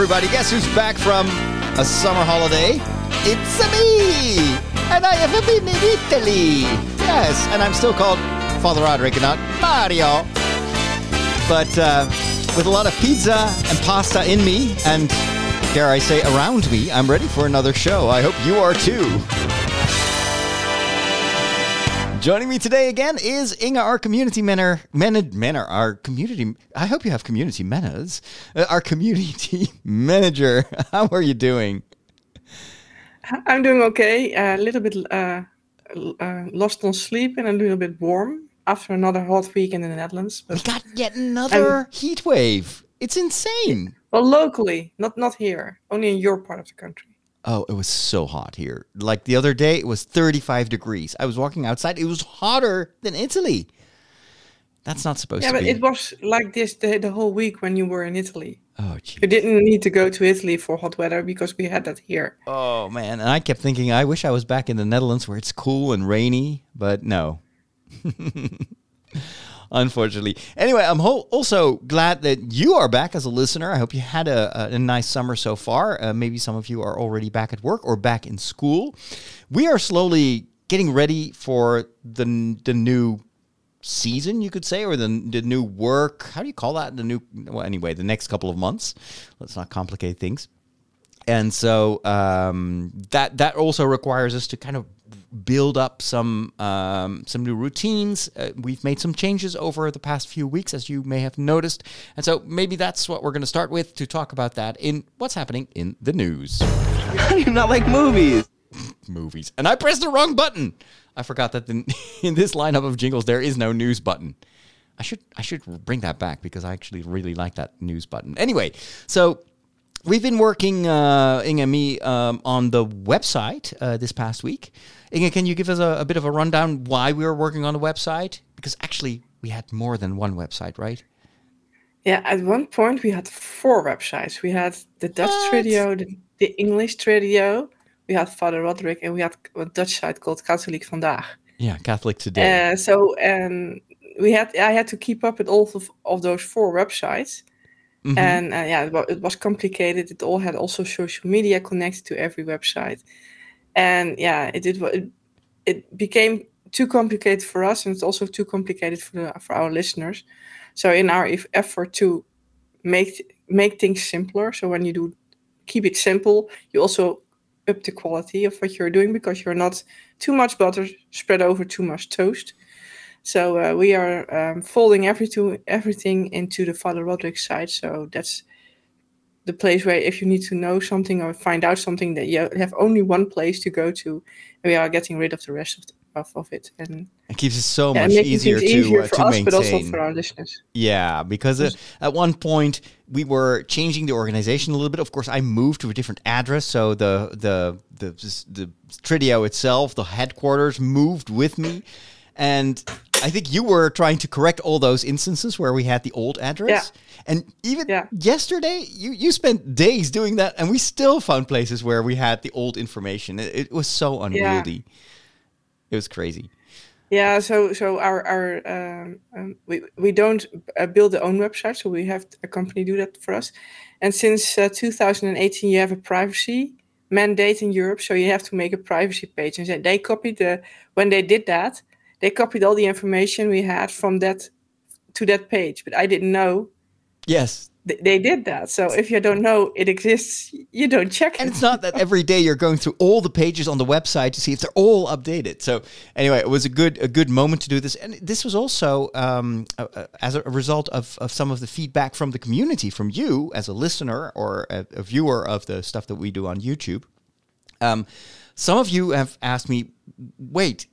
everybody. Guess who's back from a summer holiday? It's me! And I have been in Italy. Yes, and I'm still called Father Roderick and not Mario. But uh, with a lot of pizza and pasta in me, and dare I say around me, I'm ready for another show. I hope you are too. Joining me today again is Inge, our community manner, manner, manner, our community. I hope you have community manners. Uh, our community manager. How are you doing? I'm doing okay. A little bit uh, uh, lost on sleep and a little bit warm after another hot week in the Netherlands. We got yet another heat wave. It's insane. Well, locally, not not here. Only in your part of the country. Oh, it was so hot here. Like the other day, it was 35 degrees. I was walking outside. It was hotter than Italy. That's not supposed Yeah, to but it was like this the, the whole week when you were in Italy. oh, You didn't need to go to Italy for hot weather because we had that here. Oh, man. And I kept thinking, I wish I was back in the Netherlands where it's cool and rainy, but no. Unfortunately. Anyway, I'm ho- also glad that you are back as a listener. I hope you had a, a, a nice summer so far. Uh, maybe some of you are already back at work or back in school. We are slowly getting ready for the, the new season, you could say, or the, the new work. How do you call that? The new, well, anyway, the next couple of months. Let's not complicate things and so um, that that also requires us to kind of build up some um, some new routines. Uh, we've made some changes over the past few weeks, as you may have noticed, and so maybe that's what we're going to start with to talk about that in what's happening in the news How do you not like movies? movies. And I pressed the wrong button. I forgot that the, in this lineup of jingles there is no news button. I should I should bring that back because I actually really like that news button. Anyway, so we've been working uh, Inge and me um, on the website uh, this past week. Inge, can you give us a, a bit of a rundown why we were working on the website? Because actually we had more than one website, right? Yeah, at one point we had four websites. We had the Dutch What? radio, the, the English radio, we had Father Roderick, and we had a Dutch site called Katholiek Vandaag. Yeah, Catholic Today. Uh, so and we had I had to keep up with all of, of those four websites, Mhm. and uh, yeah, it was complicated. It all had also social media connected to every website, and yeah, it did. It, it became too complicated for us, and it's also too complicated for the, for our listeners. So in our effort to make make things simpler, so when you do keep it simple, you also up the quality of what you're doing because you're not too much butter spread over too much toast. So uh, we are um, folding every to, everything into the Father Roderick site. So that's the place where if you need to know something or find out something that you have only one place to go to, we are getting rid of the rest of, the, of, of it and it keeps it so yeah, much easier things to uh, for to us, maintain. but also for our listeners. Yeah, because uh, at one point we were changing the organization a little bit. Of course, I moved to a different address, so the the the the Trideo itself, the headquarters, moved with me, and I think you were trying to correct all those instances where we had the old address. And even Yeah. yesterday, you you spent days doing that, and we still found places where we had the old information. It, it was so unwieldy. It was crazy. Yeah, so so our our um, um, we we don't uh, build our own website, so we have a company do that for us. And since uh, 2018, you have a privacy mandate in Europe, so you have to make a privacy page. And they- they copied the when they did that, they copied all the information we had from that to that page. But I didn't know Yes, th- they did that. So if you don't know it exists, you don't check And it's not that every day you're going through all the pages on the website to see if they're all updated. So anyway, it was a good a good moment to do this, and this was also um, uh, as a result of, of some of the feedback from the community, from you as a listener or a, a viewer of the stuff that we do on YouTube. Um, some of you have asked me, wait.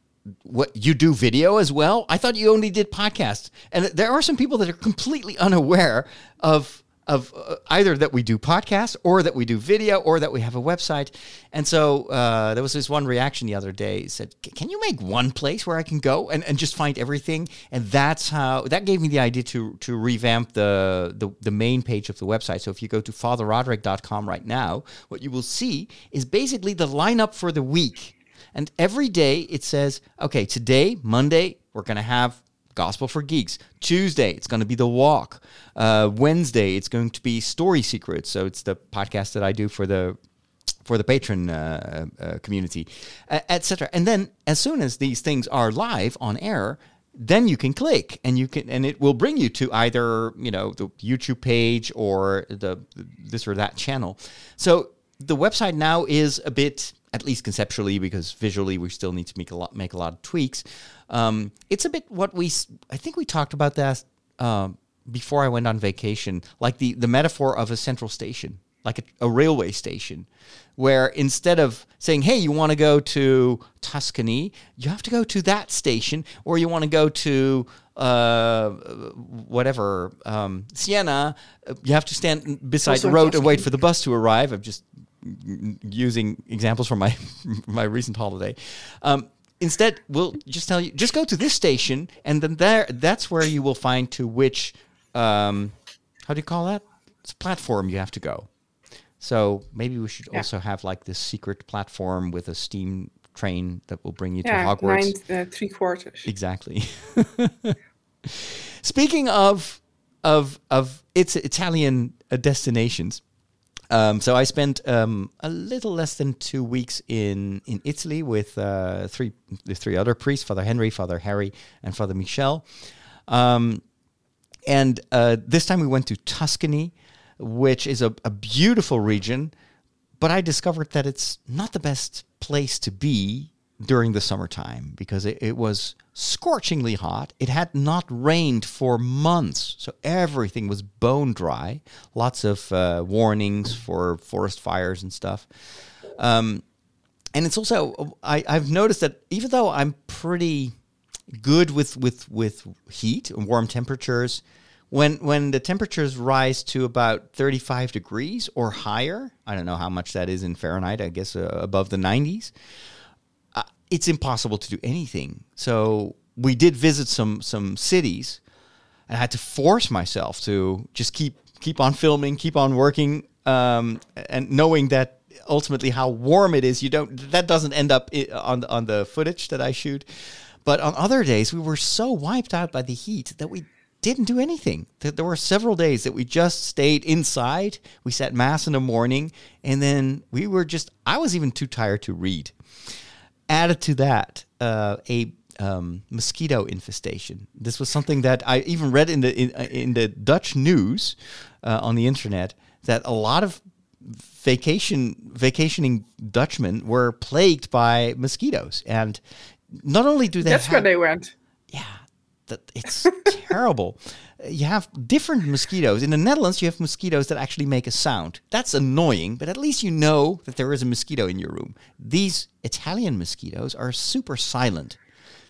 What you do video as well? I thought you only did podcasts, and there are some people that are completely unaware of of uh, either that we do podcasts or that we do video or that we have a website. And so uh, there was this one reaction the other day It said, "Can you make one place where I can go and, and just find everything?" And that's how that gave me the idea to to revamp the the, the main page of the website. So if you go to fatherroderick.com right now, what you will see is basically the lineup for the week. And every day it says, okay, today, Monday, we're going to have Gospel for Geeks. Tuesday, it's going to be The Walk. Uh, Wednesday, it's going to be Story Secrets. So it's the podcast that I do for the for the Patreon uh, uh, community, etc. And then as soon as these things are live on air, then you can click and you can and it will bring you to either you know the YouTube page or the this or that channel. So the website now is a bit at least conceptually because visually we still need to make a lot make a lot of tweaks. Um, it's a bit what we I think we talked about that um, before I went on vacation, like the the metaphor of a central station, like a, a railway station, where instead of saying, "Hey, you want to go to Tuscany," you have to go to that station, or you want to go to uh, whatever um, Siena, you have to stand beside the road and wait for the bus to arrive. I'm just using examples from my my recent holiday. Um, instead, we'll just tell you just go to this station, and then there that's where you will find to which um, how do you call that it's platform you have to go. So maybe we should Yeah. also have like this secret platform with a steam train that will bring you Yeah, to Hogwarts. nine uh, three quarters. Exactly. Speaking of of of its Italian uh, destinations, um, so I spent um, a little less than two weeks in in Italy with uh, three the three other priests, Father Henry, Father Harry, and Father Michel. Um, and uh, this time we went to Tuscany, which is a, a beautiful region. But I discovered that it's not the best place to be during the summertime because it, it was scorchingly hot. It had not rained for months, so everything was bone dry. Lots of uh, warnings for forest fires and stuff. Um, and it's also I, I've noticed that even though I'm pretty good with with with heat and warm temperatures, when when the temperatures rise to about 35 degrees or higher, I don't know how much that is in Fahrenheit. I guess uh, above the 90s. It's impossible to do anything. So we did visit some some cities, and I had to force myself to just keep keep on filming, keep on working, um, and knowing that ultimately how warm it is, you don't that doesn't end up on on the footage that I shoot. But on other days, we were so wiped out by the heat that we didn't do anything. There there were several days that we just stayed inside. We sat mass in the morning, and then we were just. I was even too tired to read added to that uh, a um, mosquito infestation. This was something that I even read in the in, uh, in the Dutch news uh, on the internet that a lot of vacation vacationing Dutchmen were plagued by mosquitoes, and not only do they That's have, where they went. yeah, that it's terrible. You have different mosquitoes. In the Netherlands, you have mosquitoes that actually make a sound. That's annoying, but at least you know that there is a mosquito in your room. These Italian mosquitoes are super silent.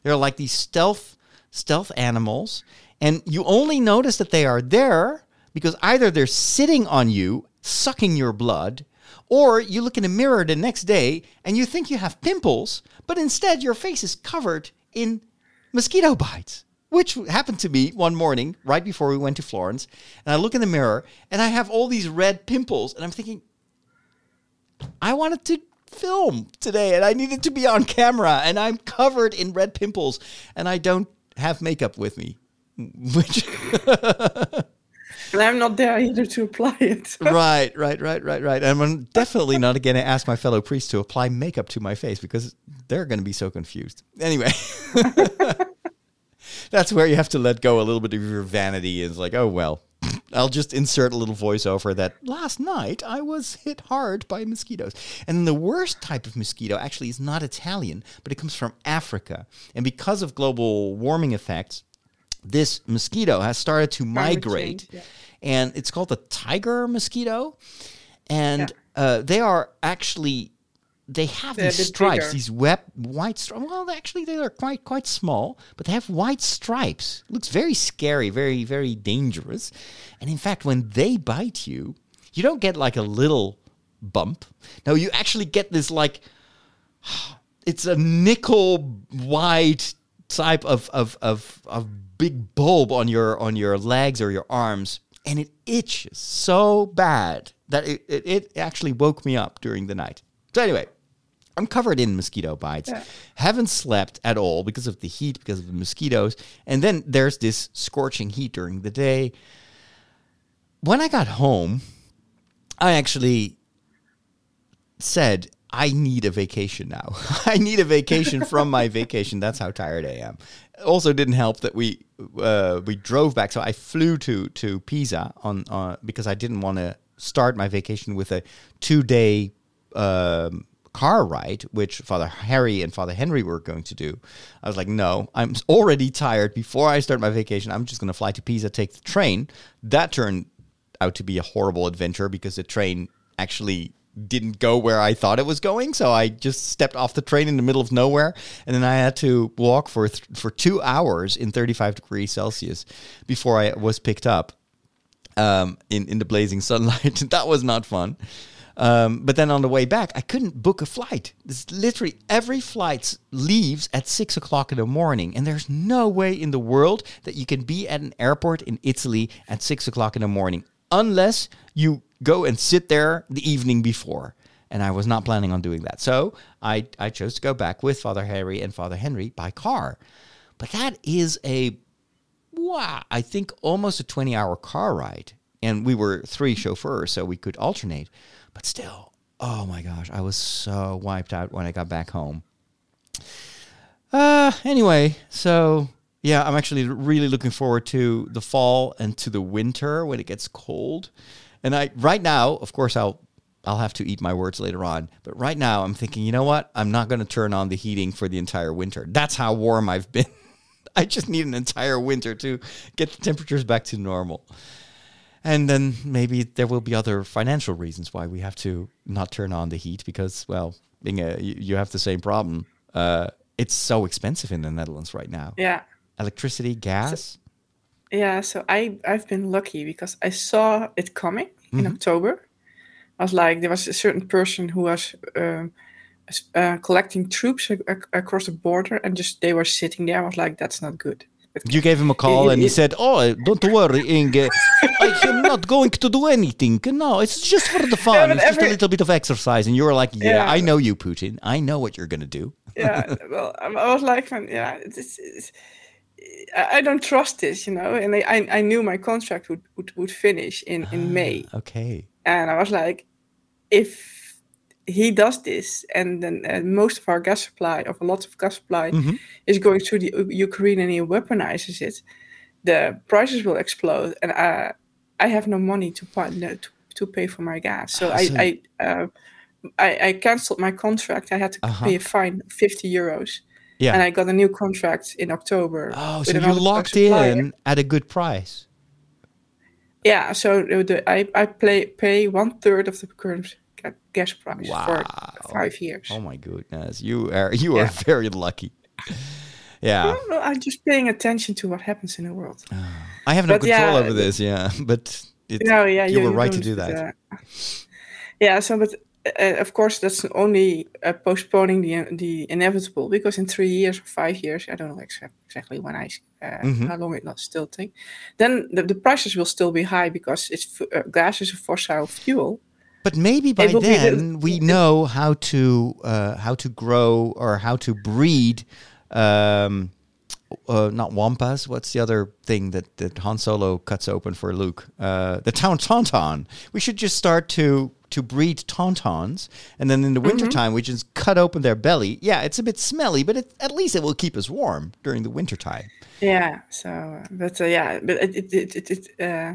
They're like these stealth stealth animals, and you only notice that they are there because either they're sitting on you, sucking your blood, or you look in a mirror the next day and you think you have pimples, but instead your face is covered in mosquito bites, which happened to me one morning right before we went to Florence. And I look in the mirror and I have all these red pimples, and I'm thinking, I wanted to film today and I needed to be on camera, and I'm covered in red pimples, and I don't have makeup with me. Which And I'm not there either to apply it. right, right, right, right, right. And I'm definitely not going to ask my fellow priests to apply makeup to my face because they're going to be so confused. Anyway, that's where you have to let go a little bit of your vanity. Is like, oh well, I'll just insert a little voiceover that last night I was hit hard by mosquitoes. And the worst type of mosquito actually is not Italian, but it comes from Africa. And because of global warming effects, this mosquito has started to migrate yeah. and it's called the tiger mosquito and uh, they are actually they have They're these stripes bigger. these web white stripes well actually they are quite quite small but they have white stripes. Looks very scary very very dangerous. And in fact when they bite you you don't get like a little bump. No you actually get this like it's a nickel wide type of, of, of, of big bulb on your on your legs or your arms and it itches so bad that it, it, it actually woke me up during the night. So anyway I'm covered in mosquito bites. Yeah. Haven't slept at all because of the heat, because of the mosquitoes. And then there's this scorching heat during the day. When I got home, I actually said, I need a vacation now. I need a vacation from my vacation. That's how tired I am. Also, didn't help that we uh, we drove back. So I flew to to Pisa on uh, because I didn't want to start my vacation with a two day um, car ride, which Father Harry and Father Henry were going to do. I was like, no, I'm already tired. Before I start my vacation, I'm just going to fly to Pisa, take the train. That turned out to be a horrible adventure because the train actually didn't go where I thought it was going. So I just stepped off the train in the middle of nowhere, and then I had to walk for th- for two hours in 35 degrees Celsius before I was picked up um, in in the blazing sunlight. that was not fun. Um, but then on the way back, I couldn't book a flight. This literally every flight leaves at six o'clock in the morning, and there's no way in the world that you can be at an airport in Italy at six o'clock in the morning unless you go and sit there the evening before. And I was not planning on doing that. So I, I chose to go back with Father Harry and Father Henry by car. But that is a, wow, I think almost a 20 hour car ride. And we were three chauffeurs, so we could alternate. But still, oh my gosh, I was so wiped out when I got back home. Uh, anyway, so yeah, I'm actually really looking forward to the fall and to the winter when it gets cold. And I right now, of course, I'll I'll have to eat my words later on. But right now, I'm thinking, you know what? I'm not going to turn on the heating for the entire winter. That's how warm I've been. I just need an entire winter to get the temperatures back to normal. And then maybe there will be other financial reasons why we have to not turn on the heat because, well, being a you, have the same problem. Uh, it's so expensive in the Netherlands right now. Yeah. Electricity, gas. Yeah, so I I've been lucky because I saw it coming in Mhm. October. I was like, there was a certain person who was um, uh, collecting troops ac- ac- across the border, and just they were sitting there. I was like, that's not good. You gave him a call and he said, "Oh, don't worry, Inge. I am not going to do anything. No, it's just for the fun. but it's just a little bit of exercise." And you were like, "Yeah, Yeah. I know you, Putin. I know what you're gonna do." yeah, well, I was like, yeah, this is. I don't trust this, you know, and I, I- I knew my contract would, would, would finish in, in ah, May. Okay. And I was like, if he does this, and then uh, most of our gas supply, of a lot of gas supply, Mhm. is going through the U- Ukraine and he weaponizes it, the prices will explode, and uh, I have no money to, to to pay for my gas. So I I, uh, I I canceled my contract. I had to Uh-huh. pay a fine, fifty euros, Yeah. and I got a new contract in October. oh, so you locked supplier. in at a good price. Yeah, so the, I I play pay one third of the current ga- gas price Wow. for five years. Oh my goodness, you are you are very lucky. Yeah, no, I'm just paying attention to what happens in the world. I have no But control yeah, over this. Yeah, but it, no, yeah, you were right to don't, that. uh, yeah, so but uh, of course that's only uh, postponing the the inevitable because in three years or five years, I don't know exa- exactly when I uh, Mhm. how long it will still take. Then the, the prices will still be high because it's f- uh, gas is a fossil fuel. But maybe by then we know how to uh, how to grow or how to breed. Um, uh, not wampas. What's the other thing that, that Han Solo cuts open for Luke? Uh, the town tauntaun. We should just start to to breed tauntauns, and then in the wintertime we just cut open their belly. Yeah, it's a bit smelly, but it, at least it will keep us warm during the wintertime. Yeah. So, but uh, yeah, but it it it, it, it uh,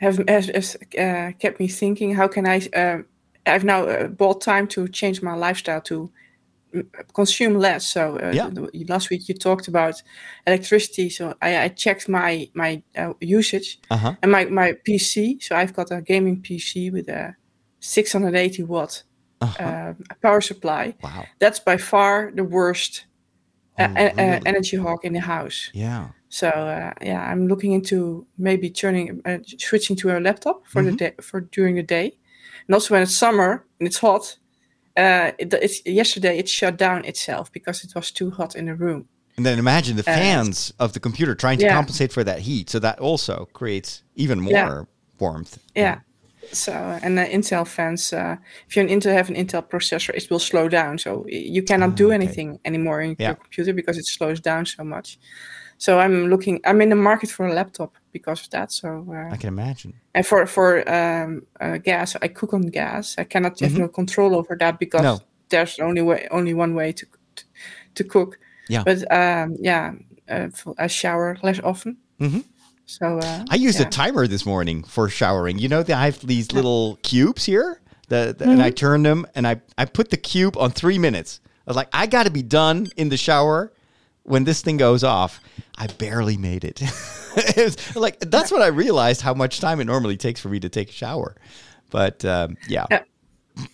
have has, has uh, kept me thinking. How can I? Uh, I've now uh, bought time to change my lifestyle to mm, consume less. So uh, Yeah. last week you talked about electricity. So I, I checked my my uh, usage Uh huh. and my my PC. So I've got a gaming PC with a 680 watt Uh-huh. uh, power supply. wow. That's by far the worst Oh, really? energy hog in the house. Yeah. So uh, yeah, I'm looking into maybe turning, uh, switching to a laptop for Mhm. the day for during the day, and also when it's summer and it's hot. Uh, it, it's yesterday it shut down itself because it was too hot in the room. And then imagine the Uh, fans of the computer trying to yeah. compensate for that heat. So that also creates even more Yeah. warmth. Yeah. So, and uh, Intel fans, uh, if you Intel have an Intel processor, it will slow down. So you cannot do Ah, okay. anything anymore in Yeah. your computer because it slows down so much. So I'm looking. I'm in the market for a laptop because of that. So uh, I can imagine. and for for um, uh, gas, I cook on gas. I cannot have no control over that because Mm-hmm. No. there's only way only one way to to, to cook. Yeah. But um, yeah, uh, I shower less often. Mhm. So uh, I used yeah. a timer this morning for showering. You know, I have these little cubes here, the, the- and I turn them, and I I put the cube on three minutes. I was like, I got to be done in the shower when this thing goes off. I barely made it. it was like that's when I realized how much time it normally takes for me to take a shower. But um, yeah, Yeah.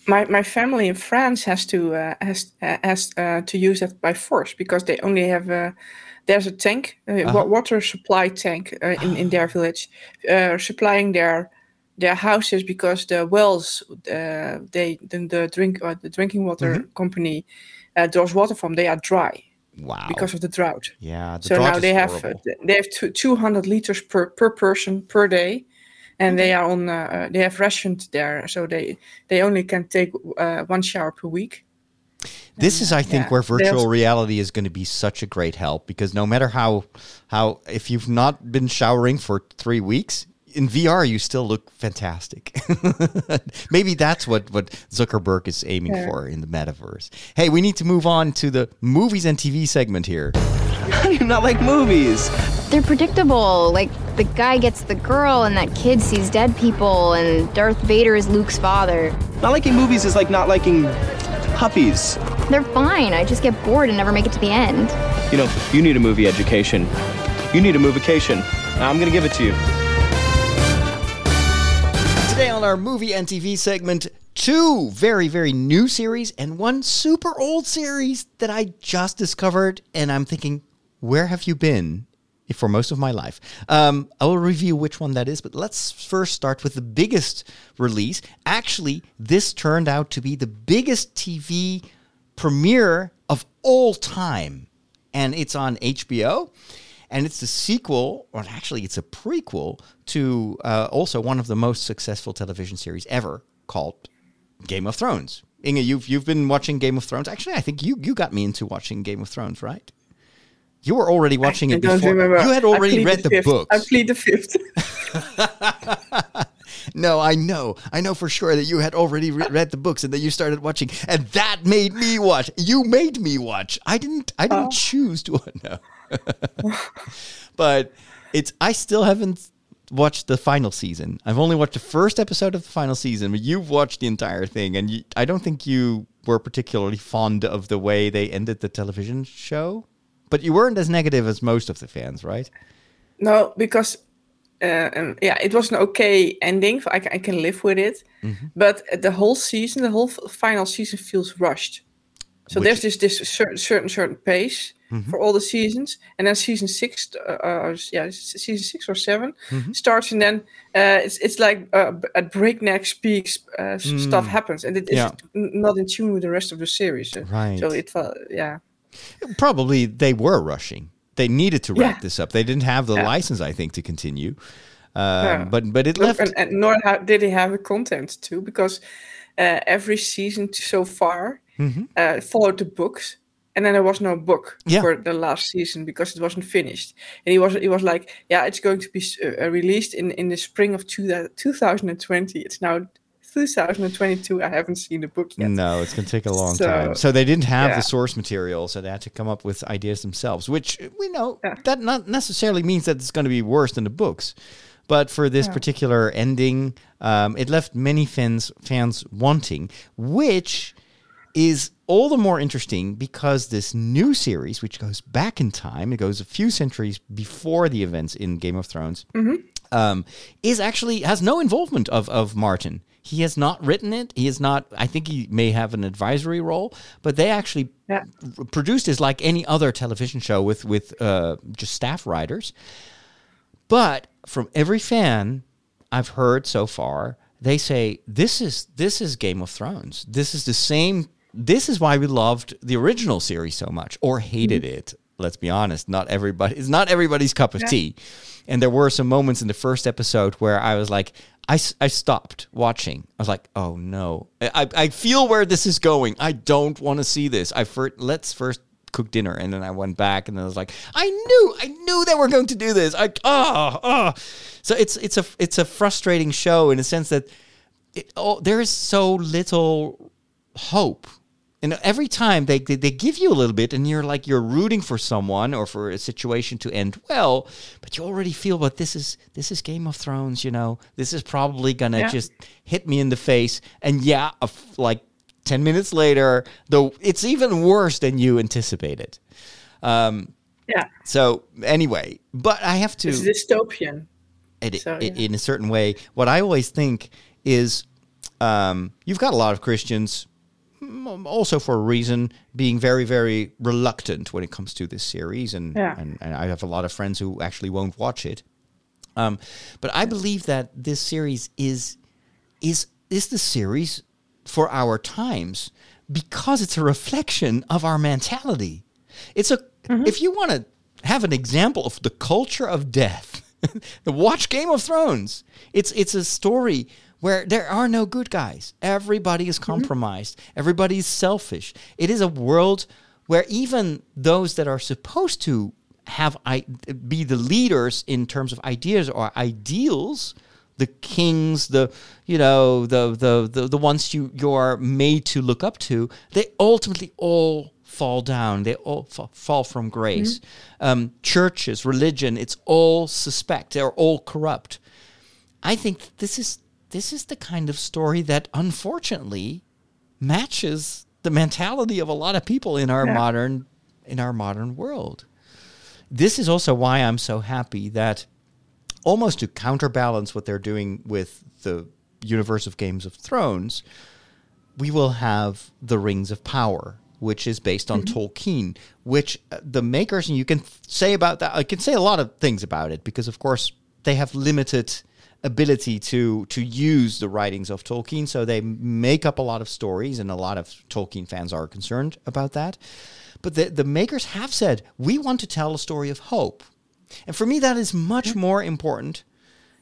my my family in France has to uh, has uh, has uh, to use that by force because they only have a there's a tank, a wa- water supply tank uh, in in their village, uh, supplying their their houses because the wells uh, they the, the drink uh, the drinking water company uh, draws water from they are dry wow. because of the drought. yeah, the so drought now they have uh, they have two, 200 liters per per person per day and they are on uh, uh, they have rationed there so they they only can take uh, one shower per week This is, I think, yeah, where virtual reality is going to be such a great help because no matter how how if you've not been showering for three weeks in VR, you still look fantastic. Maybe that's what what Zuckerberg is aiming Yeah. for in the metaverse. Hey, we need to move on to the movies and TV segment here. How do you not like movies? They're predictable. Like the guy gets the girl, and that kid sees dead people, and Darth Vader is Luke's father. Not liking movies is like not liking puppies. They're fine. I just get bored and never make it to the end. You know, you need a movie education. You need a movication. I'm gonna give it to you. Today on our movie and TV segment, two very, very new series and one super old series that I just discovered. And I'm thinking, where have you been for most of my life? Um, I will review which one that is, but let's first start with the biggest release. Actually, this turned out to be the biggest TV premiere of all time. And it's on HBO and it's the sequel, or actually, it's a prequel to uh, also one of the most successful television series ever, called Game of Thrones. Inge, you've you've been watching Game of Thrones. Actually, I think you you got me into watching Game of Thrones, right? You were already watching I it before. remember. You had already read the, fifth. books. I plead the fifth. No, I know. I know for sure that you had already re- read the books and that you started watching, and that made me watch. You made me watch. I didn't. I didn't choose to. No. but it's. I still haven't watched the final season. I've only watched the first episode of the final season, but you've watched the entire thing, and you, I don't think you were particularly fond of the way they ended the television show. But you weren't as negative as most of the fans, right? no, because uh, um, yeah, it was an okay ending. I can, I can live with it. Mm-hmm. But the whole season, the whole f- final season feels rushed. So Which- Mm-hmm. there's this this certain certain certain pace for all the seasons, and then season six, uh, uh, yeah, season six or 7 Mm-hmm. starts, and then uh, it's it's like uh, at breakneck speeds uh, s- stuff happens, and it is Mm. Yeah. not in tune with the rest of the series. Uh, Right. So it felt yeah. Probably they were rushing. They needed to wrap Yeah. this up. They didn't have the Yeah. license, I think, to continue. Um, Yeah. But but it Look, left. and, and nor ha- did they have a content too, because uh, every season so far uh, followed the books, and then there was no book Yeah. for the last season because it wasn't finished. And he was he was like, yeah, it's going to be uh, released in in the spring of two, 2020. It's now 2022. I haven't seen the book yet. No, it's going to take a long So, time. So they didn't have yeah. the source material, so they had to come up with ideas themselves. Which we know Yeah. that not necessarily means that it's going to be worse than the books. But for this particular ending, um, it left many fans fans wanting, which is all the more interesting because this new series, which goes back in time, it goes a few centuries before the events in Game of Thrones, um, is actually has no involvement of of Martin. He has not written it. He is not. I think he may have an advisory role, but they actually Yeah. produced it like any other television show with with uh, just staff writers. But from every fan I've heard so far, they say this is this is Game of Thrones. This is the same. This is why we loved the original series so much, or hated mm-hmm. it. Let's be honest. Not everybody. It's not everybody's cup of tea. And there were some moments in the first episode where I was like, I, I stopped watching. I was like, oh no. I, I feel where this is going. I don't want to see this. I first, let's first cook dinner. And then I went back and then I was like, I knew, I knew they were going to do this. I, oh, oh. So it's, it's a, it's a frustrating show in a sense that it, oh, there is so little hope. And every time they, they they give you a little bit, and you're like you're rooting for someone or for a situation to end well, but you already feel, but this is this is Game of Thrones, you know, this is probably gonna Yeah. just hit me in the face. And yeah, like ten minutes later, though, it's even worse than you anticipated. Um, Yeah, so anyway, but I have to it's dystopian. it, So, yeah. in a certain way. What I always think is um, you've got a lot of Christians, also for a reason, being very, very reluctant when it comes to this series. And, Yeah. and, and I have a lot of friends who actually won't watch it. Um, but I believe that this series is is is the series for our times because it's a reflection of our mentality. It's a if you want to have an example of the culture of death, watch Game of Thrones. It's it's a story where there are no good guys. Everybody is compromised. Everybody is selfish. It is a world where even those that are supposed to have I be the leaders in terms of ideas or ideals, the kings, the you know the the the, the ones you you are made to look up to, they ultimately all fall down. They all fa- fall from grace. Um, churches, religion, it's all suspect. They're all corrupt. I think this is this is the kind of story that unfortunately matches the mentality of a lot of people in our Yeah. modern in our modern world. This is also why I'm so happy that almost to counterbalance what they're doing with the universe of Games of Thrones, we will have the Rings of Power, which is based on Tolkien, which uh, the makers, and you can say about that, I can say a lot of things about it because, of course, they have limited ability to to use the writings of Tolkien, so they make up a lot of stories, and a lot of Tolkien fans are concerned about that. But the the makers have said we want to tell a story of hope, and for me that is much more important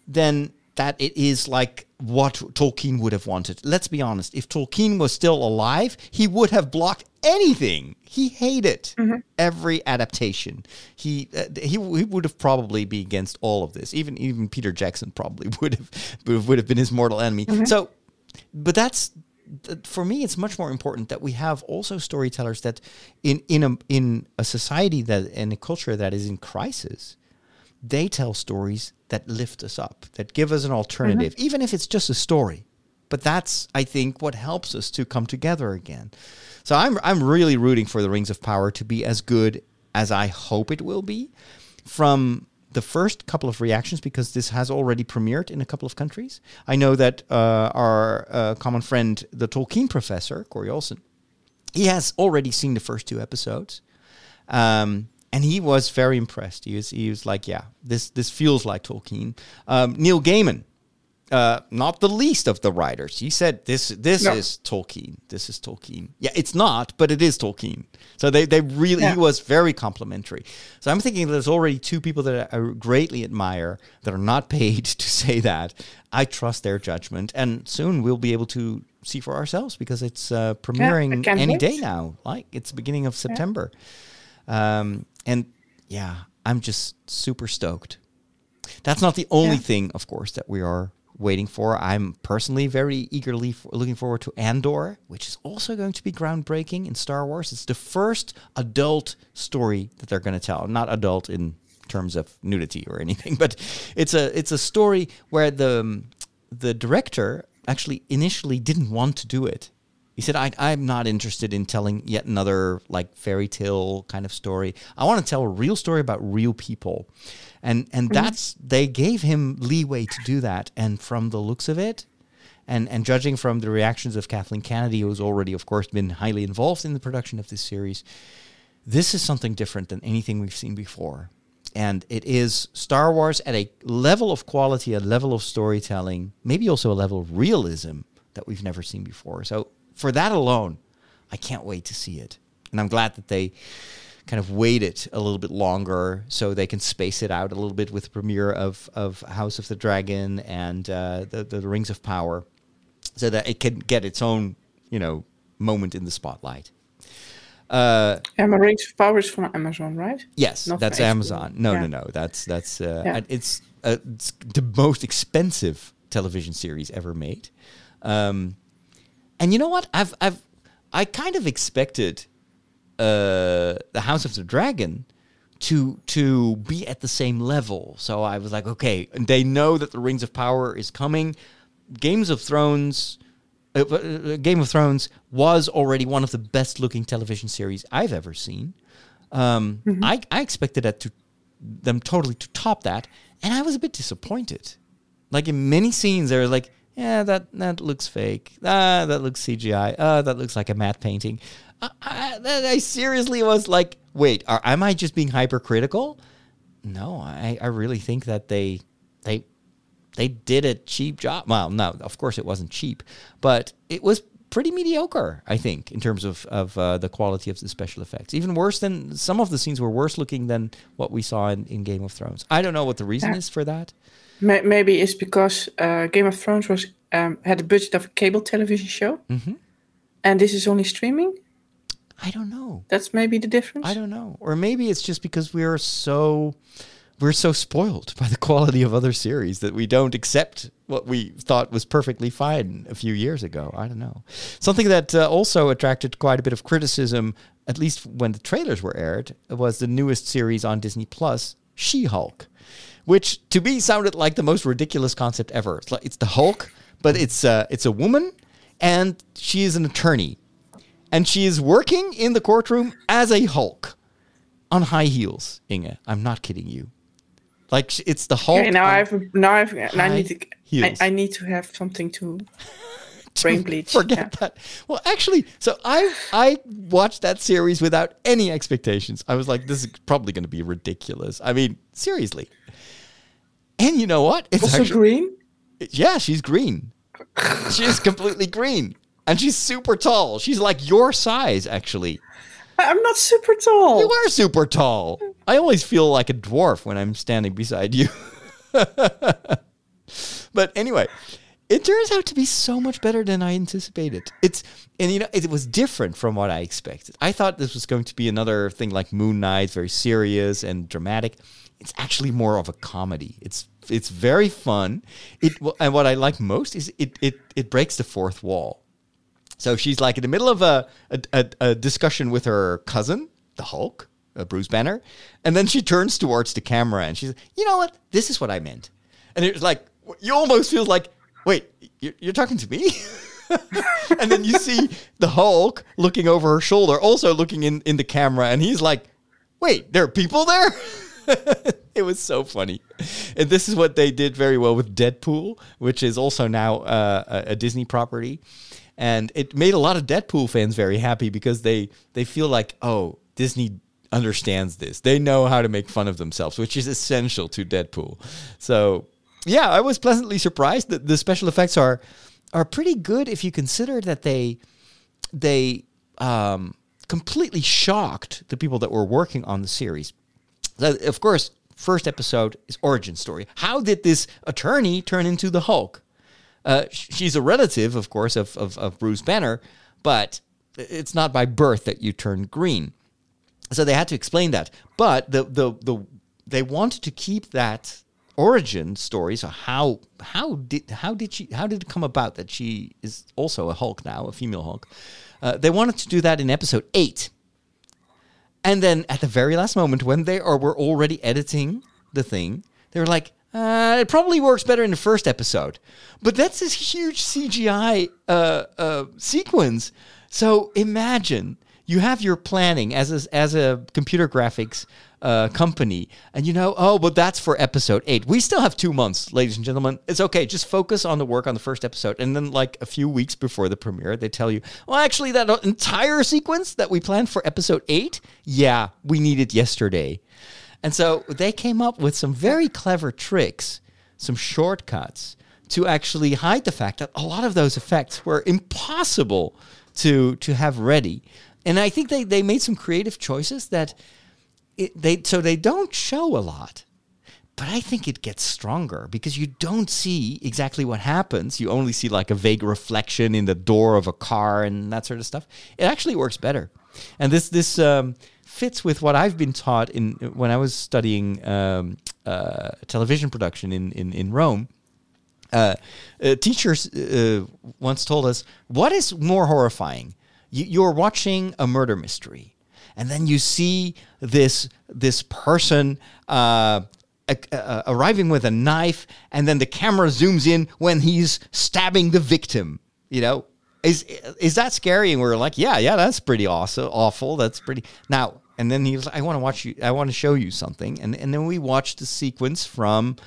than that it is like what Tolkien would have wanted. Let's be honest. If Tolkien was still alive, he would have blocked anything. He hated every adaptation. He, uh, he he would have probably be against all of this. Even even Peter Jackson probably would have would have been his mortal enemy. So, but that's for me. It's much more important that we have also storytellers that in in a in a society that in a culture that is in crisis they tell stories that lift us up, that give us an alternative, even if it's just a story. But that's, I think, what helps us to come together again. So I'm, I'm really rooting for the Rings of Power to be as good as I hope it will be. From the first couple of reactions, because this has already premiered in a couple of countries, I know that uh, our uh, common friend, the Tolkien professor, Corey Olsen, he has already seen the first two episodes. Um, and he was very impressed. He was, he was like, yeah, this, this feels like Tolkien. Um, Neil Gaiman, uh, not the least of the writers, he said, this, this No. is Tolkien. This is Tolkien. Yeah, it's not, but it is Tolkien. So they, they really, Yeah. he was very complimentary. So I'm thinking there's already two people that I greatly admire that are not paid to say that. I trust their judgment. And soon we'll be able to see for ourselves because it's uh, premiering can't any wait. day now. Like it's beginning of September. Um, and yeah, I'm just super stoked. That's not the only Yeah. thing, of course, that we are waiting for. I'm personally very eagerly looking forward to Andor, which is also going to be groundbreaking in Star Wars. It's the first adult story that they're going to tell. Not adult in terms of nudity or anything, but it's a it's a story where the the director actually initially didn't want to do it. He said, I, I'm not interested in telling yet another like fairy tale kind of story. I want to tell a real story about real people. And and mm-hmm. that's they gave him leeway to do that. And from the looks of it, and and judging from the reactions of Kathleen Kennedy, who's already, of course, been highly involved in the production of this series, this is something different than anything we've seen before. And it is Star Wars at a level of quality, a level of storytelling, maybe also a level of realism that we've never seen before. So for that alone, I can't wait to see it. And I'm glad that they kind of waited a little bit longer so they can space it out a little bit with the premiere of of House of the Dragon and uh, the, the Rings of Power, so that it can get its own you know moment in the spotlight. Uh, Emma Rings of Power is from Amazon, right? Yes, Not that's. Amazon. No, Yeah. no, no. That's that's uh, Yeah. it's uh, it's the most expensive television series ever made. Um, and you know what? I've I've I kind of expected uh, the House of the Dragon to to be at the same level. So I was like, okay, and they know that the Rings of Power is coming. Games of Thrones. Uh, uh, Game of Thrones was already one of the best looking television series I've ever seen. Um, I, I expected that to them totally to top that, and I was a bit disappointed. Like in many scenes, they were like, "Yeah, that that looks fake. Ah, that looks CGI. Ah, that looks like a matte painting." I, I, I seriously was like, "Wait, are, am I just being hypercritical?" No, I, I really think that they they they did a cheap job. Well, no, of course it wasn't cheap, but it was pretty mediocre. I think in terms of of uh, the quality of the special effects. Even worse than some of the scenes were worse looking than what we saw in, in Game of Thrones. I don't know what the reason is for that. May- Maybe it's because uh, Game of Thrones was um, had the budget of a cable television show, Mhm. and this is only streaming. I don't know. That's maybe the difference. I don't know. Or maybe it's just because we are so we're so spoiled by the quality of other series that we don't accept what we thought was perfectly fine a few years ago. I don't know. Something that uh, also attracted quite a bit of criticism, at least when the trailers were aired, was the newest series on Disney Plus, She-Hulk, which to me sounded like the most ridiculous concept ever. It's like it's the Hulk, but it's uh, it's a woman and she is an attorney and she is working in the courtroom as a Hulk on high heels. Inge, I'm not kidding you. Like it's the Hulk. Okay, now I have now I've now I need to I. I need to have something to brain bleach. Forget yeah. that. Well, actually, so I I watched that series without any expectations. I was like, this is probably going to be ridiculous. I mean, seriously. And you know what? It's Also actually green. yeah, she's green. she's completely green, and she's super tall. She's like your size, actually. I'm not super tall. You are super tall. I always feel like a dwarf when I'm standing beside you. but anyway, it turns out to be so much better than I anticipated. It's and you know it was different from what I expected. I thought this was going to be another thing like Moon Knight, very serious and dramatic. It's actually more of a comedy. It's it's very fun. It and what I like most is it it it breaks the fourth wall. So she's like in the middle of a, a, a, a discussion with her cousin, the Hulk, uh, Bruce Banner, and then she turns towards the camera and she's, you know what? This is what I meant. And it's like you almost feel like, wait, you're, talking to me. and then you see the Hulk looking over her shoulder, also looking in in the camera, and he's like, wait, there are people there. it was so funny. And this is what they did very well with Deadpool, which is also now uh, a, a Disney property. And it made a lot of Deadpool fans very happy because they they feel like, oh, Disney understands this. They know how to make fun of themselves, which is essential to Deadpool. So, yeah, I was pleasantly surprised that the special effects are are pretty good if you consider that they they um, completely shocked the people that were working on the series. Of course, first episode is origin story. How did this attorney turn into the Hulk? Uh, she's a relative, of course, of, of, of Bruce Banner, but it's not by birth that you turn green. So they had to explain that. But the the the they wanted to keep that origin story. So how how did how did she how did it come about that she is also a Hulk now, a female Hulk? Uh, they wanted to do that in episode eight. And then at the very last moment, when they are were already editing the thing, they were like, uh, "It probably works better in the first episode." But that's this huge CGI uh, uh, sequence. So imagine you have your planning as a, as a computer graphics uh, company, and you know, oh, but that's for episode eight. We still have two months, ladies and gentlemen. It's okay. Just focus on the work on the first episode, and then like a few weeks before the premiere, they tell you, well, actually, that entire sequence that we planned for episode eight, yeah, we need it yesterday. And so they came up with some very clever tricks, some shortcuts to actually hide the fact that a lot of those effects were impossible to to have ready. and I think they they made some creative choices that it, they so they don't show a lot. But I think it gets stronger because you don't see exactly what happens. You only see like a vague reflection in the door of a car and that sort of stuff. It actually works better, and this this um, fits with what I've been taught in when I was studying um, uh, television production in in, in Rome. Uh, uh, teachers uh, once told us, "What is more horrifying? You, you're watching a murder mystery, and then you see this this person." Uh, uh, arriving with a knife, and then the camera zooms in when he's stabbing the victim. You know, is is that scary? And we're like, yeah, yeah, that's pretty awesome, awful. That's pretty now. And then he was, I want to watch you. I want to show you something. And and then we watched the sequence from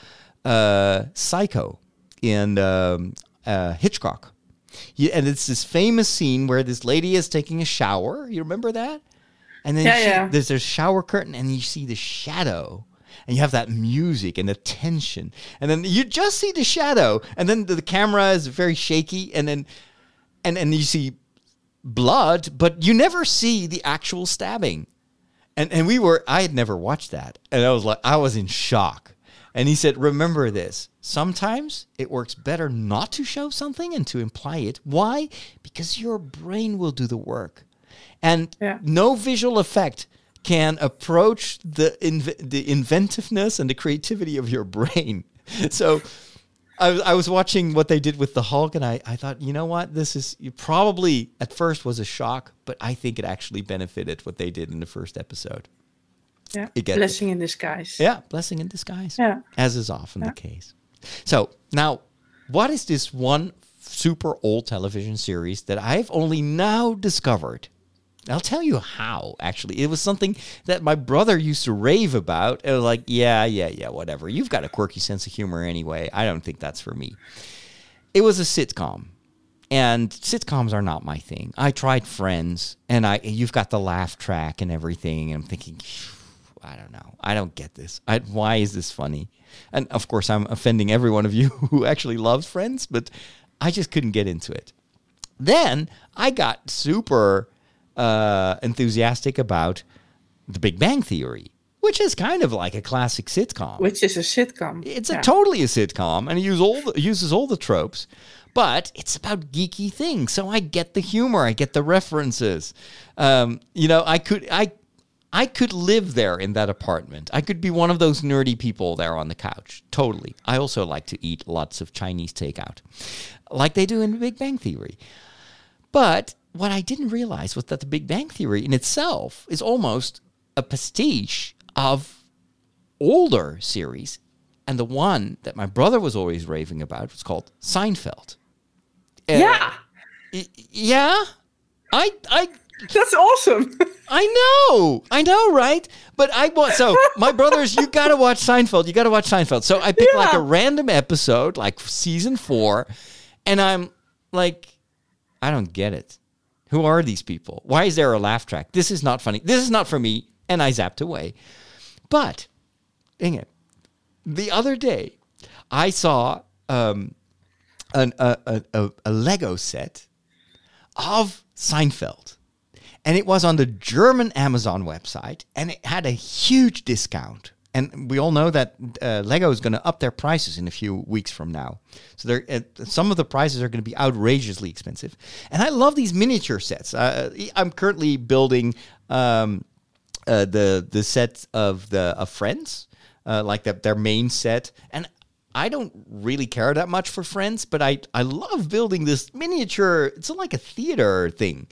uh, Psycho in um, uh, Hitchcock. Yeah, and it's this famous scene where this lady is taking a shower. You remember that? And then Yeah, she- yeah. there's a shower curtain, and you see the shadow, and you have that music and the tension, and then you just see the shadow, and then the, the camera is very shaky, and then and and you see blood, but you never see the actual stabbing. And and we were I had never watched that. And I was like I was in shock. And he said, "Remember this. Sometimes it works better not to show something and to imply it. Why? Because your brain will do the work. And Yeah. no visual effect can approach the inv- the inventiveness and the creativity of your brain. So I was, I was watching what they did with the Hulk, and I, I thought, you know what, this is probably at first was a shock, but I think it actually benefited what they did in the first episode. Yeah. You get it. Blessing in disguise. Yeah, blessing in disguise. Yeah. as is often the case. So now, what is this one super old television series that I've only now discovered? I'll tell you how. Actually, it was something that my brother used to rave about. And like, yeah, yeah, yeah, whatever. You've got a quirky sense of humor anyway. I don't think that's for me. It was a sitcom. And sitcoms are not my thing. I tried Friends, and I you've got the laugh track and everything. And I'm thinking, I don't know. I don't get this. I, why is this funny? And of course, I'm offending every one of you who actually loves Friends, but I just couldn't get into it. Then I got super uh, enthusiastic about The Big Bang Theory, which is kind of like a classic sitcom. Which is a sitcom. It's Yeah. a totally a sitcom, and it uses all the, uses all the tropes, but it's about geeky things. So I get the humor, I get the references. Um, you know, I could I I could live there in that apartment. I could be one of those nerdy people there on the couch. Totally. I also like to eat lots of Chinese takeout, like they do in Big Bang Theory. But what I didn't realize was that The Big Bang Theory in itself is almost a pastiche of older series. And the one that my brother was always raving about was called Seinfeld. Uh, Yeah. y- yeah. I I That's awesome. I know, I know, right? But I want so my brothers, you gotta watch Seinfeld. You gotta watch Seinfeld. So I picked like a random episode, like season four, and I'm like, I don't get it. Who are these people? Why is there a laugh track? This is not funny. This is not for me. And I zapped away. But, dang it, the other day I saw um, an, a, a, a, a Lego set of Seinfeld. And it was on the German Amazon website and it had a huge discount. And we all know that uh, Lego is going to up their prices in a few weeks from now. So uh, some of the prices are going to be outrageously expensive. And I love these miniature sets. Uh, I'm currently building um, uh, the the set of the of Friends, uh, like the, their main set, and I don't really care that much for Friends, but I I love building this miniature. It's like a theater thing,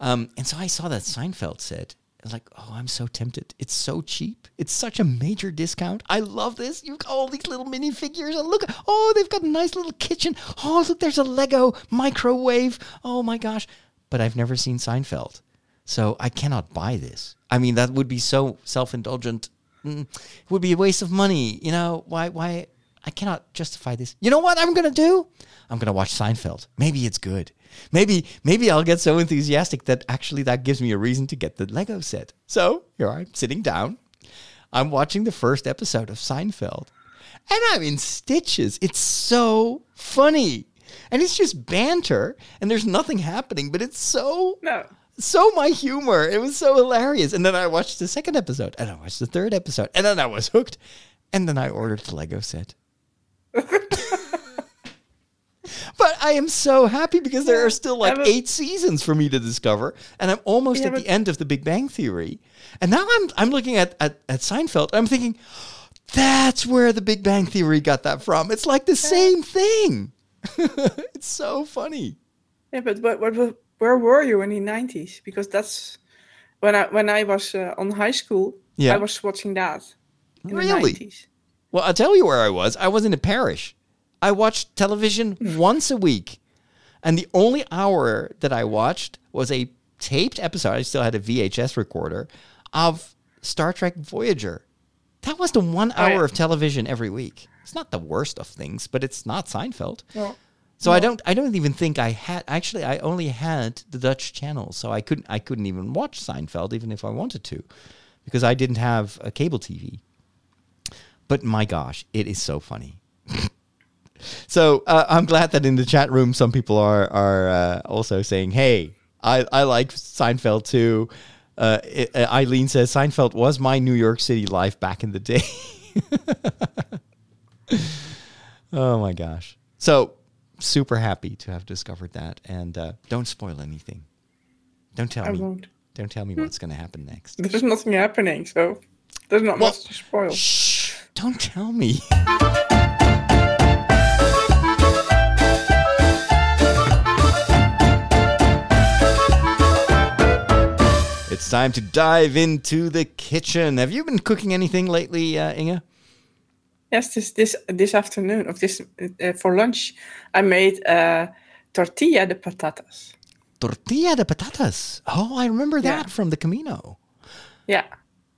um, and so I saw that Seinfeld set. Like, oh, I'm so tempted. It's so cheap. It's such a major discount. I love this. You've got all these little minifigures. And look, oh, they've got a nice little kitchen. Oh, look, there's a Lego microwave. Oh my gosh. But I've never seen Seinfeld. So I cannot buy this. I mean, that would be so self-indulgent. Mm, It would be a waste of money. You know, why why I cannot justify this. You know what I'm going to do? I'm going to watch Seinfeld. Maybe it's good. Maybe maybe I'll get so enthusiastic that actually that gives me a reason to get the Lego set. So, here I'm sitting down. I'm watching the first episode of Seinfeld. And I'm in stitches. It's so funny. And it's just banter and there's nothing happening, but it's so no. so my humor. It was so hilarious. And then I watched the second episode, and I watched the third episode, and then I was hooked. And then I ordered the Lego set. but I am so happy because there are still like eight seasons for me to discover, and I'm almost Yeah, at the end of the Big Bang Theory. And now I'm I'm looking at at, at Seinfeld. I'm thinking, that's where the Big Bang Theory got that from. It's like the same thing. it's so funny. Yeah, but what, what, where were you in the nineties? Because that's when I when I was uh, on high school. Yeah. I was watching that in Really? Well, I'll tell you where I was. I was in a parish. I watched television once a week. And the only hour that I watched was a taped episode. I still had a VHS recorder of Star Trek Voyager. That was the one hour yeah. of television every week. It's not the worst of things, but it's not Seinfeld. No. So I don't I don't even think I had actually I only had the Dutch channel, so I couldn't I couldn't even watch Seinfeld even if I wanted to because I didn't have a cable TV. But my gosh, it is so funny. so uh, I'm glad that in the chat room some people are are uh, also saying, "Hey, I I like Seinfeld too." Uh, I- uh, Eileen says Seinfeld was my New York City life back in the day. oh my gosh! So super happy to have discovered that, and uh, don't spoil anything. Don't tell I me. won't. Don't tell me what's going to happen next. There's nothing happening, so there's not Well- much to spoil. Shh! Don't tell me. time to dive into the kitchen. Have you been cooking anything lately, uh, Inge? Yes, this this this afternoon of this uh, for lunch, I made uh, tortilla de patatas. Tortilla de patatas. Oh, I remember Yeah. that from the Camino. Yeah,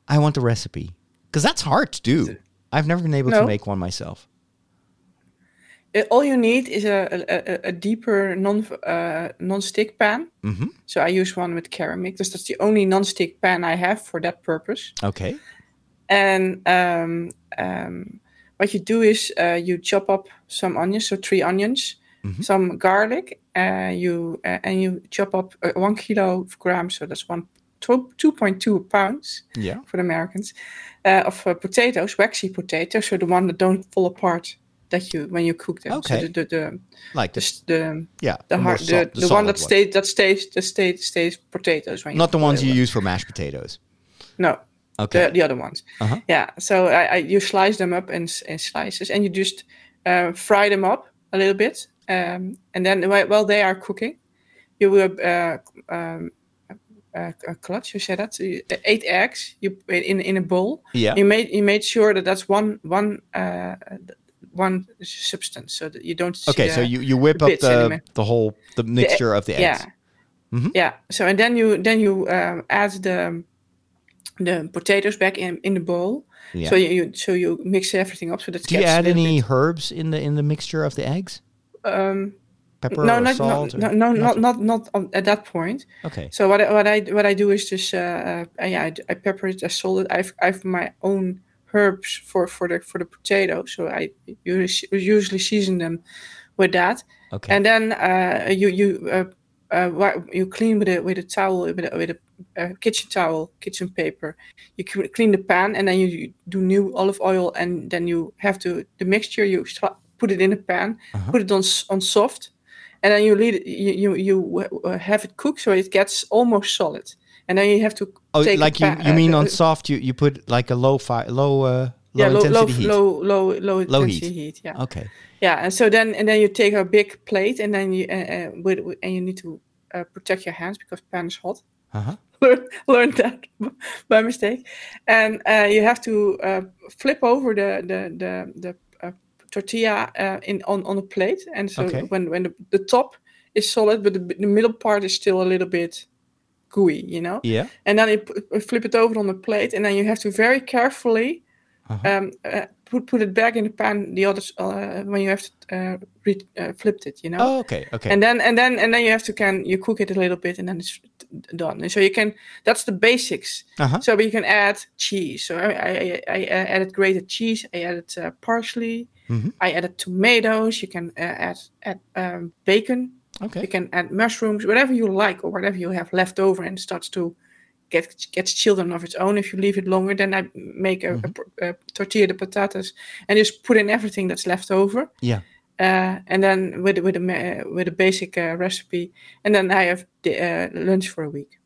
I want the recipe because that's hard to do. I've never been able to make one myself. Uh, all you need is a a, a- deeper non uh, non-stick pan. hmm So I use one with ceramic. That's the only non-stick pan I have for that purpose. Okay. And um, um, what you do is uh, you chop up some onions, so three onions, Mhm. some garlic, uh, you uh, and you chop up uh, one kilo of grams, so that's one two point two pounds Yeah. for the Americans uh, of uh, potatoes, waxy potatoes, so the one that don't fall apart that you when you cook them. Okay. So the the the Like the, the, Yeah. the, hard, sol- the, the, one that stays that stays that stays stays potatoes when Not the ones you them. use for mashed potatoes. No, Okay. the, the other ones. Uh-huh. Yeah. So I, I you slice them up in, in slices, and you just uh, fry them up a little bit, um, and then whi- while they are cooking, you will uh, um, uh, clutch. You said that You- uh, eight eggs. You in in a bowl. yeah. You made you made sure that that's one one uh, one substance, so that you don't. Okay, the- so you, you whip up the anyway. the whole the mixture of the eggs. yeah. Mhm. Yeah. So and then you then you um, add the the potatoes back in in the bowl. Yeah. So you, you so you mix everything up so that Do you add any bit- herbs in the in the mixture of the eggs? um, Pepper no, or not, salt? no, or- no, no, not not not on, at that point. Okay. So what I, what I what I do is just uh, uh, yeah I, I pepper it, I salt it. I've I've my own herbs for for the for the potato. So I usually usually season them with that. Okay. And then uh, you you uh, uh, you clean with a with a towel with a, with a uh, kitchen towel, kitchen paper. You clean the pan and then you, you do new olive oil and then you have to the mixture you put it in a pan, Uh-huh. put it on on soft, and then you leave it, you you, you uh, have it cooked so it gets almost solid. And then you have to oh, like you, you uh, mean uh, on soft? You you put like a low fire, low uh, low yeah, low intensity low, heat. low low low Low intensity heat. heat. Yeah. Okay. Yeah, and so then and then you take a big plate and then you uh, uh, with, with- and you need to uh, protect your hands because pan is hot. Uh huh. Learn learned that by mistake, and uh, you have to uh, flip over the the the, the uh, tortilla uh, in on, on a plate, and so Okay. when when the, the top is solid, but the, the middle part is still a little bit gooey, you know. Yeah. And then you p- flip it over on the plate, and then you have to very carefully Uh-huh. um, uh, put put it back in the pan. The others uh, when you have uh, re- uh, flipped it, you know. Oh, okay. Okay. And then and then and then you have to can you cook it a little bit, and then it's done. And so you can that's the basics. uh huh. So you can add cheese. So I I, I, added grated cheese. I added uh, parsley. Mhm. I added tomatoes. You can uh, add add um, bacon Okay. You can add mushrooms, whatever you like, or whatever you have left over, and starts to get gets children of its own. If you leave it longer, then I make a, Mm-hmm. a a tortilla de patatas and just put in everything that's left over. Yeah. Uh, and then with with a ma- with a basic uh, recipe, and then I have the, uh, lunch for a week.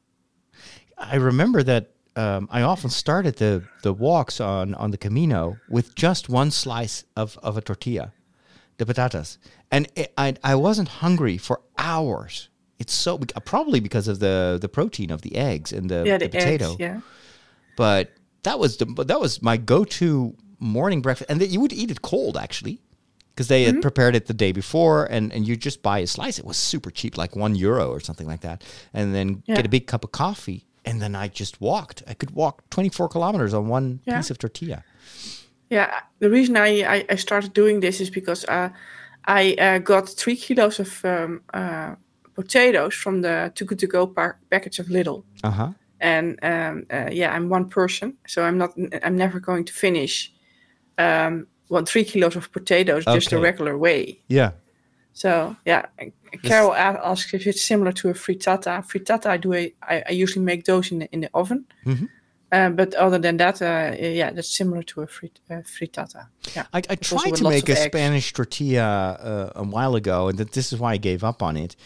I remember that um, I often started the, the walks on, on the Camino with just one slice of, of a tortilla, the patatas. And it, I, I wasn't hungry for hours. It's so, probably because of the, the protein of the eggs and the, yeah, the, the, potato. eggs. Yeah. But that was the that was my go-to morning breakfast, and that you would eat it cold actually, because they Mm-hmm. had prepared it the day before, and and you just buy a slice. It was super cheap, like one euro or something like that, and then Yeah. get a big cup of coffee, and then I just walked. I could walk 24 kilometers on one Yeah. piece of tortilla. Yeah, the reason I, I, I started doing this is because uh, I uh, got three kilos of um, uh, potatoes from the Too Good To Go par- package of Lidl. Uh huh. And um, uh, yeah, I'm one person, so I'm not. I'm never going to finish um, one three kilos of potatoes just the regular way. Yeah. So yeah, Carol a- asks if it's similar to a frittata. Frittata, I do. A, I, I usually make those in the in the oven. Mhm. Uh, but other than that, uh, yeah, that's similar to a frit, uh, frittata. Yeah. I, I tried to make a eggs. Spanish tortilla uh, a while ago, and that this is why I gave up on it.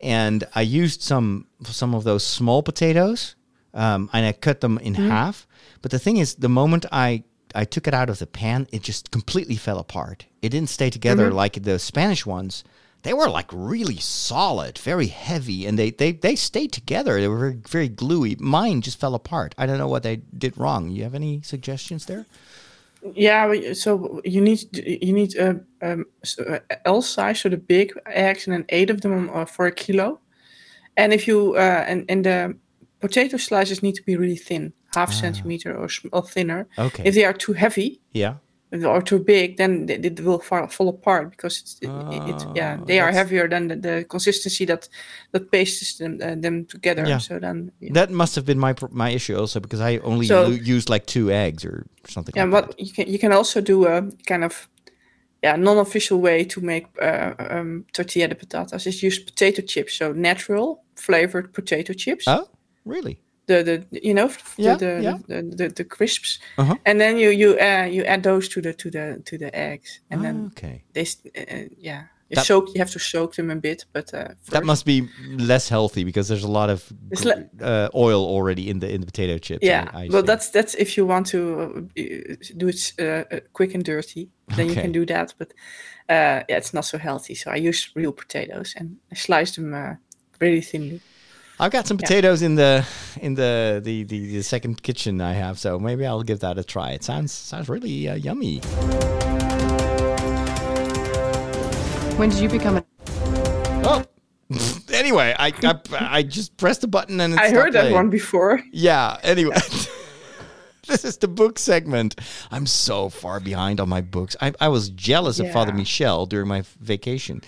And I used some some of those small potatoes, um, and I cut them in Mm-hmm. half. But the thing is, the moment I I took it out of the pan, it just completely fell apart. It didn't stay together Mm-hmm. like the Spanish ones. They were like really solid, very heavy, and they, they, they stayed together. They were very, very gluey. Mine just fell apart. I don't know what they did wrong. You have any suggestions there? Yeah, so you need you need a um, so, uh, L size, so the big eggs, and then eight of them uh, for a kilo. And if you uh, and and the potato slices need to be really thin, half centimeter or, or thinner. Ah. Okay. If they are too heavy Yeah. Or too big, then it, will fall, fall apart because it's, it, it, yeah Oh, they are heavier than the, the consistency that that pastes them uh, them together. Yeah. So then That must have been my my issue also because I only So- used like two eggs or something. Yeah, like what you can you can also do a kind of yeah non-official way to make uh, um, tortilla de patatas is use potato chips, so natural flavored potato chips. Oh, really? The the you know Yeah, the, the, yeah. the, the the crisps, Uh-huh. and then you you uh, you add those to the to the to the eggs, and then okay. they uh, yeah you That- soak you have to soak them a bit, but uh, That must be less healthy because there's a lot of It's gr- le- uh, oil already in the in the potato chips. Yeah. I well, see. that's that's if you want to uh, do it uh, uh, quick and dirty, then you can do that. But uh, yeah, it's not so healthy. So I use real potatoes and I slice them uh, really thinly. I've got some potatoes in the in the, the the the second kitchen I have, so maybe I'll give that a try. It sounds sounds really uh, yummy. When did you become a Oh. anyway, I, I I just pressed the button and it I heard that one before. Yeah. Anyway, this is the book segment. I'm so far behind on my books. I, I was jealous of Father Michel during my vacation.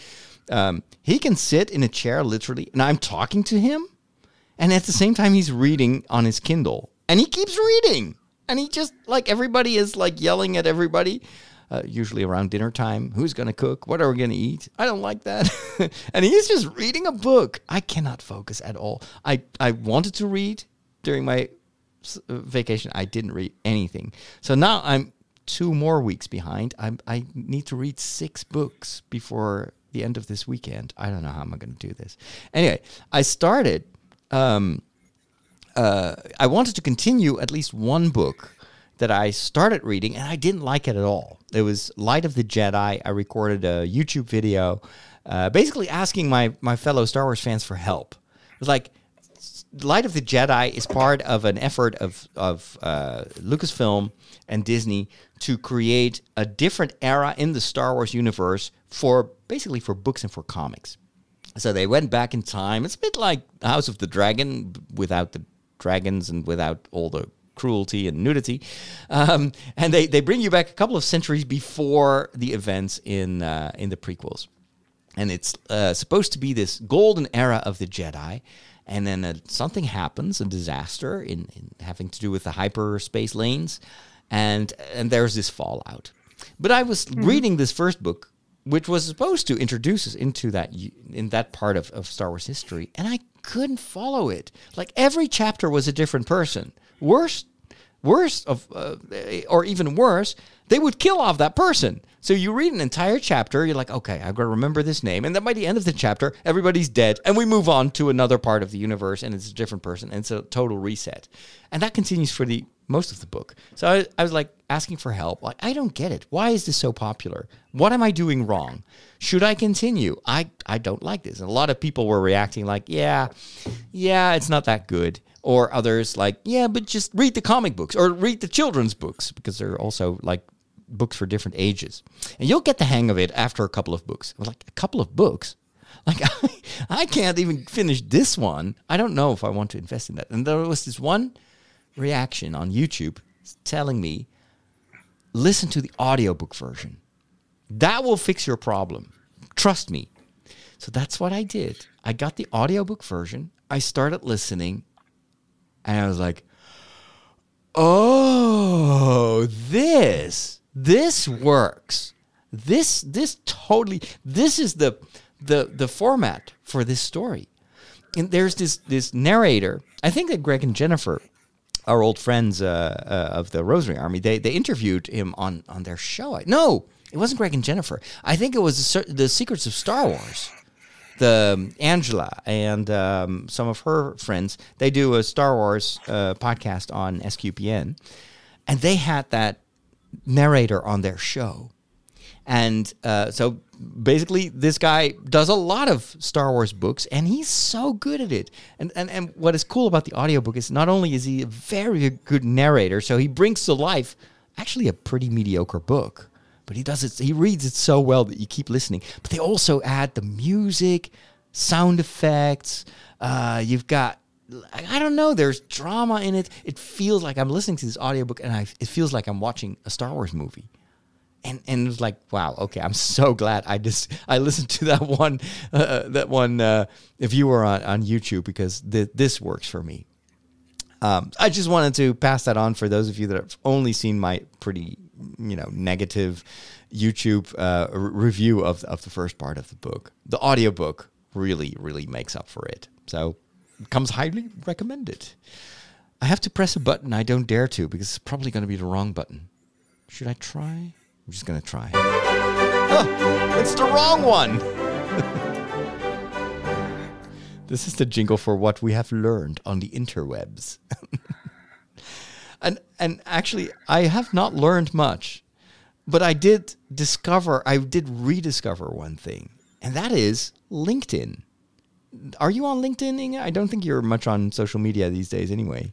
Um, he can sit in a chair literally, and I'm talking to him, and at the same time he's reading on his Kindle, and he keeps reading, and he just like everybody is like yelling at everybody. Uh, usually around dinner time, who's gonna cook? What are we gonna eat? I don't like that. and he's just reading a book. I cannot focus at all. I I wanted to read during my uh, vacation. I didn't read anything. So now I'm two more weeks behind. I'm, I need to read six books before the end of this weekend. I don't know how I'm going to do this. Anyway, I started. Um, uh, I wanted to continue at least one book that I started reading and I didn't like it at all. It was Light of the Jedi. I recorded a YouTube video, uh, basically asking my my fellow Star Wars fans for help. It was like Light of the Jedi is part of an effort of of uh, Lucasfilm and Disney to create a different era in the Star Wars universe for basically for books and for comics. So they went back in time. It's a bit like House of the Dragon without the dragons and without all the cruelty and nudity. Um, and they, they bring you back a couple of centuries before the events in uh, in the prequels and it's uh, supposed to be this golden era of the Jedi. And then uh, something happens, a disaster in, in having to do with the hyperspace lanes, and and there's this fallout. But I was reading this first book which was supposed to introduce us into that in that part of, of Star Wars history, and I couldn't follow it. Like every chapter was a different person. Worse, worse of, uh, or even worse, they would kill off that person. So you read an entire chapter, you're like, okay, I've got to remember this name, and then by the end of the chapter, everybody's dead, and we move on to another part of the universe, and it's a different person, and it's a total reset, and that continues for the most of the book. So I, I was like asking for help. Like, I don't get it. Why is this so popular? What am I doing wrong? Should I continue? I, I don't like this. And a lot of people were reacting like, yeah, yeah, it's not that good. Or others like, yeah, but just read the comic books or read the children's books because they're also like books for different ages. And you'll get the hang of it after a couple of books. Like, a couple of books? Like, I, I can't even finish this one. I don't know if I want to invest in that. And there was this one reaction on YouTube telling me, listen to the audiobook version. That will fix your problem. Trust me. So that's what I did. I got the audiobook version. I started listening and I was like, "Oh, this this works. This this totally this is the the the format for this story." And there's this this narrator. I think that Greg and Jennifer our old friends uh, uh, of the Rosary Army, they they interviewed him on on their show. I, no, it wasn't Greg and Jennifer. I think it was the, the Secrets of Star Wars. The um, Angela and um, some of her friends, they do a Star Wars uh, podcast on SQPN, and they had that narrator on their show. And uh, so basically, this guy does a lot of Star Wars books, and he's so good at it. And, and, and what is cool about the audiobook is not only is he a very good narrator, so he brings to life actually a pretty mediocre book, but he does it, he reads it so well that you keep listening. But they also add the music, sound effects. Uh, you've got I don't know. There's drama in it. It feels like I'm listening to this audiobook, and I, it feels like I'm watching a Star Wars movie and and it was like wow okay i'm so glad i just i listened to that one uh, that one uh, viewer on, on youtube because th- this works for me. Um, i just wanted to pass that on for those of you that have only seen my pretty you know negative youtube uh, r- review of, of the first part of the book. The audiobook really really makes up for it. So comes highly recommended. I have to press a button i don't dare to because it's probably going to be the wrong button. Should i try I'm just going to try. Oh, it's the wrong one. this is the jingle for what we have learned on the interwebs. and and actually I have not learned much, but I did discover I did rediscover one thing, and that is LinkedIn. Are you on LinkedIn, Inge? I don't think you're much on social media these days anyway.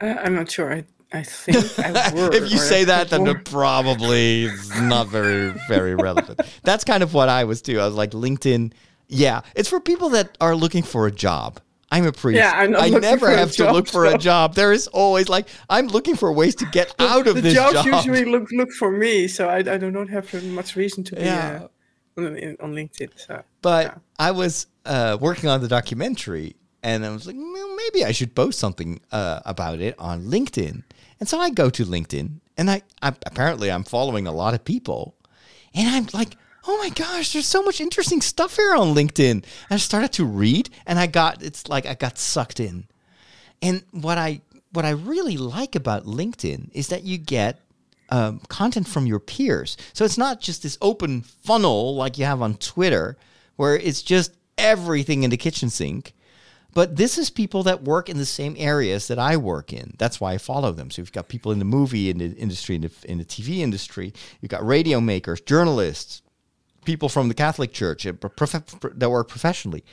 Uh, I'm not sure. I, I think I were. if you say that, then it probably not very, very relevant. That's kind of what I was too. I was like, LinkedIn, yeah, it's for people that are looking for a job. I'm a priest. Yeah, I'm I never have to look for a job. There is always like I'm looking for ways to get out of the this jobs job. usually look look for me, so I, I do not have much reason to be Yeah. uh, on, on LinkedIn. So But yeah. I was uh, working on the documentary, and I was like, well, maybe I should post something uh, about it on LinkedIn. And so I go to LinkedIn, and I, I apparently I'm following a lot of people, and I'm like, oh my gosh, there's so much interesting stuff here on LinkedIn. And I started to read, and I got it's like I got sucked in. And what I what I really like about LinkedIn is that you get um, content from your peers. So it's not just this open funnel like you have on Twitter, where it's just everything in the kitchen sink. But this is people that work in the same areas that I work in. That's why I follow them. So you've got people in the movie in the industry, in the, in the TV industry. You've got radio makers, journalists, people from the Catholic Church that work professionally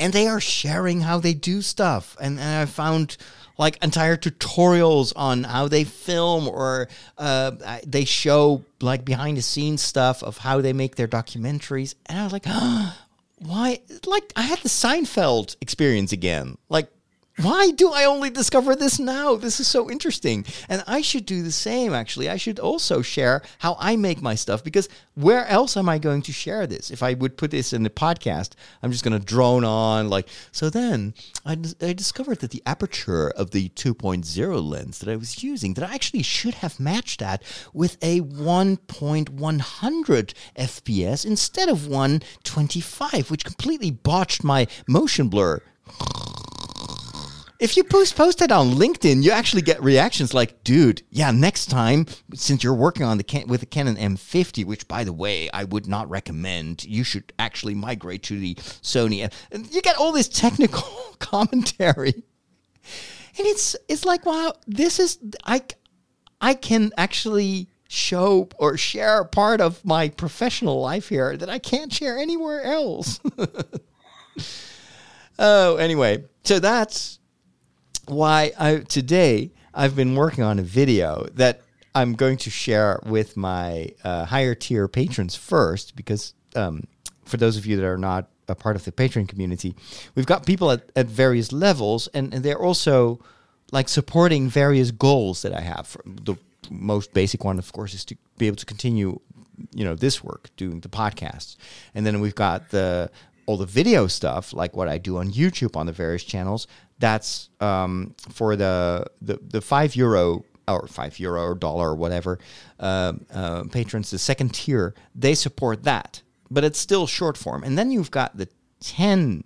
and they are sharing how they do stuff and, and i found like entire tutorials on how they film or uh, they show like behind the scenes stuff of how they make their documentaries and i was like why like i had the seinfeld experience again. Like Why do I only discover this now? This is so interesting. And I should do the same, actually. I should also share how I make my stuff because where else am I going to share this? If I would put this in the podcast, I'm just going to drone on. Like, so then I, I discovered that the aperture of the 2.0 lens that I was using, that I actually should have matched that with a 1.100 FPS instead of 125, which completely botched my motion blur if you post post it on LinkedIn, you actually get reactions like, "Dude, yeah, next time, since you're working on the with the Canon M50, which by the way, I would not recommend. You should actually migrate to the Sony." And you get all this technical commentary, and it's it's like, wow, this is I I can actually show or share part of my professional life here that I can't share anywhere else. oh, anyway, so that's why I today I've been working on a video that I'm going to share with my uh, higher tier patrons first because um, for those of you that are not a part of the Patreon community, we've got people at, at various levels and, and they're also like supporting various goals that I have. The most basic one, of course, is to be able to continue, you know, this work, doing the podcasts. And then we've got the all the video stuff, like what I do on YouTube on the various channels, that's um, for the, the the five euro or five euro or dollar or whatever uh, uh, patrons, the second tier, they support that, but it's still short form. And then you've got the 10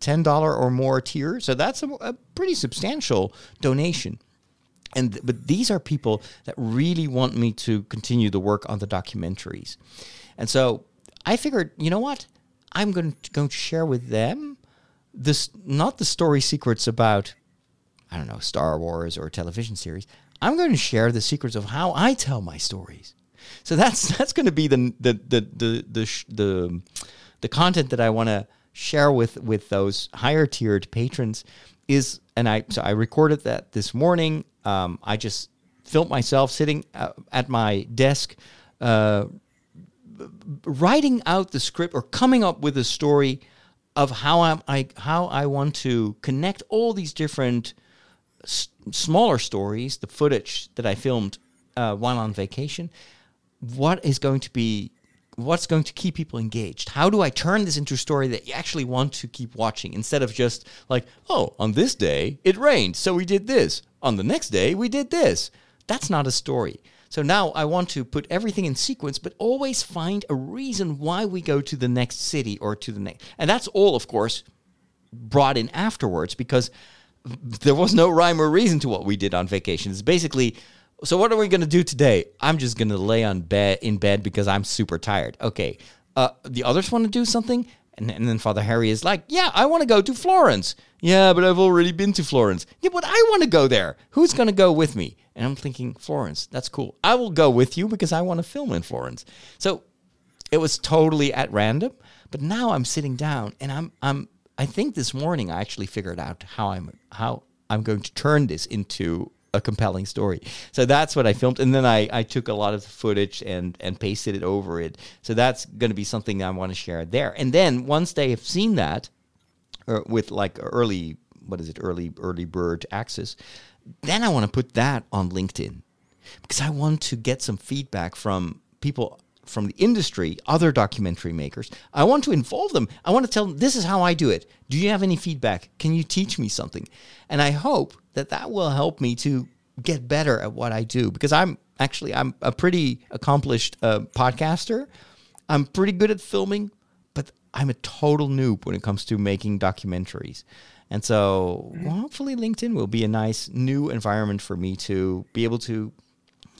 $10 or more tier. So that's a, a pretty substantial donation. And but these are people that really want me to continue the work on the documentaries. And so I figured, you know what? I'm going to, going to share with them this not the story secrets about I don't know Star Wars or television series. I'm going to share the secrets of how I tell my stories. So that's that's going to be the the the the the the, the content that I want to share with with those higher tiered patrons is and I so I recorded that this morning. Um, I just filmed myself sitting uh, at my desk. Uh, writing out the script or coming up with a story of how I'm, I how I want to connect all these different s- smaller stories, the footage that I filmed uh, while on vacation. What is going to be what's going to keep people engaged? How do I turn this into a story that you actually want to keep watching instead of just like, oh, on this day it rained, so we did this. On the next day we did this. That's not a story. So now I want to put everything in sequence, but always find a reason why we go to the next city or to the next. And that's all, of course, brought in afterwards because there was no rhyme or reason to what we did on vacation. It's basically, so what are we going to do today? I'm just going to lay on bed in bed because I'm super tired. Okay. Uh, the others want to do something. And, and then Father Harry is like, yeah, I want to go to Florence. Yeah, but I've already been to Florence. Yeah, but I want to go there. Who's going to go with me? And I'm thinking, Florence, that's cool. I will go with you because I want to film in Florence. So it was totally at random. But now I'm sitting down and I'm I'm I think this morning I actually figured out how I'm how I'm going to turn this into a compelling story. So that's what I filmed, and then I, I took a lot of the footage and and pasted it over it. So that's going to be something I want to share there. And then once they have seen that, uh, with like early what is it early early bird access, then I want to put that on LinkedIn because I want to get some feedback from people from the industry, other documentary makers. I want to involve them. I want to tell them this is how I do it. Do you have any feedback? Can you teach me something? And I hope that that will help me to get better at what I do because I'm actually I'm a pretty accomplished uh, podcaster. I'm pretty good at filming, but I'm a total noob when it comes to making documentaries. And so well, hopefully LinkedIn will be a nice new environment for me to be able to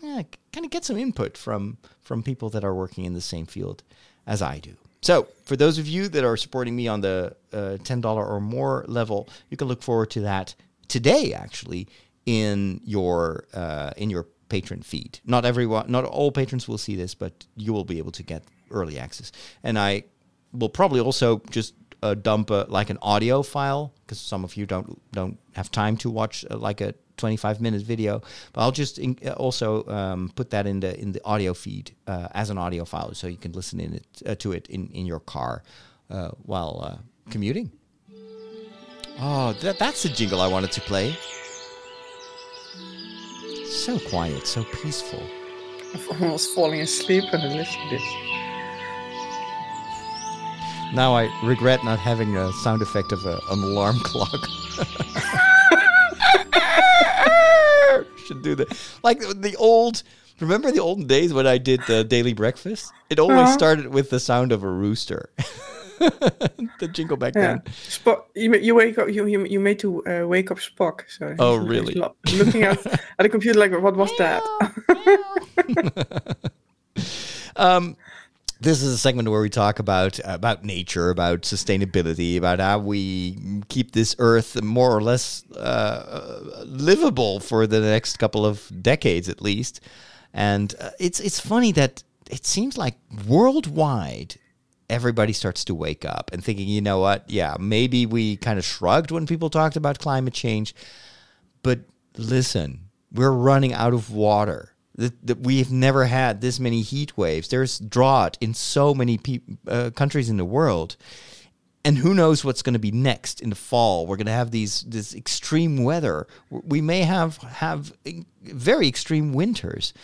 yeah, kind of get some input from from people that are working in the same field as I do. So, for those of you that are supporting me on the uh, $10 or more level, you can look forward to that today actually in your uh, in your Patreon feed. Not everyone not all patrons will see this, but you will be able to get early access. And I will probably also just uh, dump a, like an audio file because some of you don't don't have time to watch uh, like a 25 minute video but i'll just in, uh, also um, put that in the in the audio feed uh, as an audio file so you can listen in it uh, to it in, in your car uh, while commuting Oh, that, that's the jingle I wanted to play. So quiet, so peaceful. I'm almost falling asleep when I listen to this. Now I regret not having a sound effect of a, an alarm clock. Should do that. Like the old. Remember the olden days when I did the daily breakfast? It always Uh-huh. started with the sound of a rooster. the jingle back Yeah, then. Spock. You, you wake up. You you, you made to uh, wake up Spock. So Oh, really? lo- looking at at the computer like, what was that? um, this is a segment where we talk about about nature, about sustainability, about how we keep this Earth more or less uh, livable for the next couple of decades, at least. And uh, it's it's funny that it seems like worldwide everybody starts to wake up and thinking, you know what? Yeah, maybe we kind of shrugged when people talked about climate change, but listen, we're running out of water. That, we've never had this many heat waves. There's drought in so many peop uh, countries in the world, and who knows what's going to be next in the fall? We're going to have these this extreme weather. We may have have very extreme winters.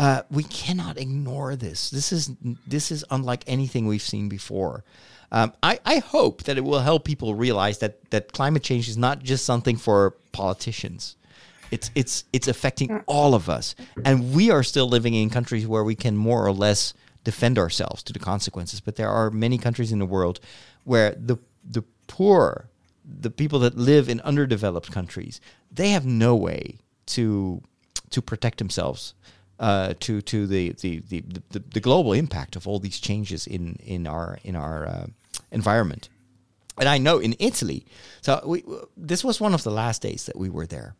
Uh, we cannot ignore this. This is this is unlike anything we've seen before. Um, I, I hope that it will help people realize that that climate change is not just something for politicians. It's it's it's affecting all of us, and we are still living in countries where we can more or less defend ourselves to the consequences. But there are many countries in the world where the the poor, the people that live in underdeveloped countries, they have no way to to protect themselves uh, to to the the, the, the the global impact of all these changes in in our in our uh, environment. And I know in Italy, so we, this was one of the last days that we were there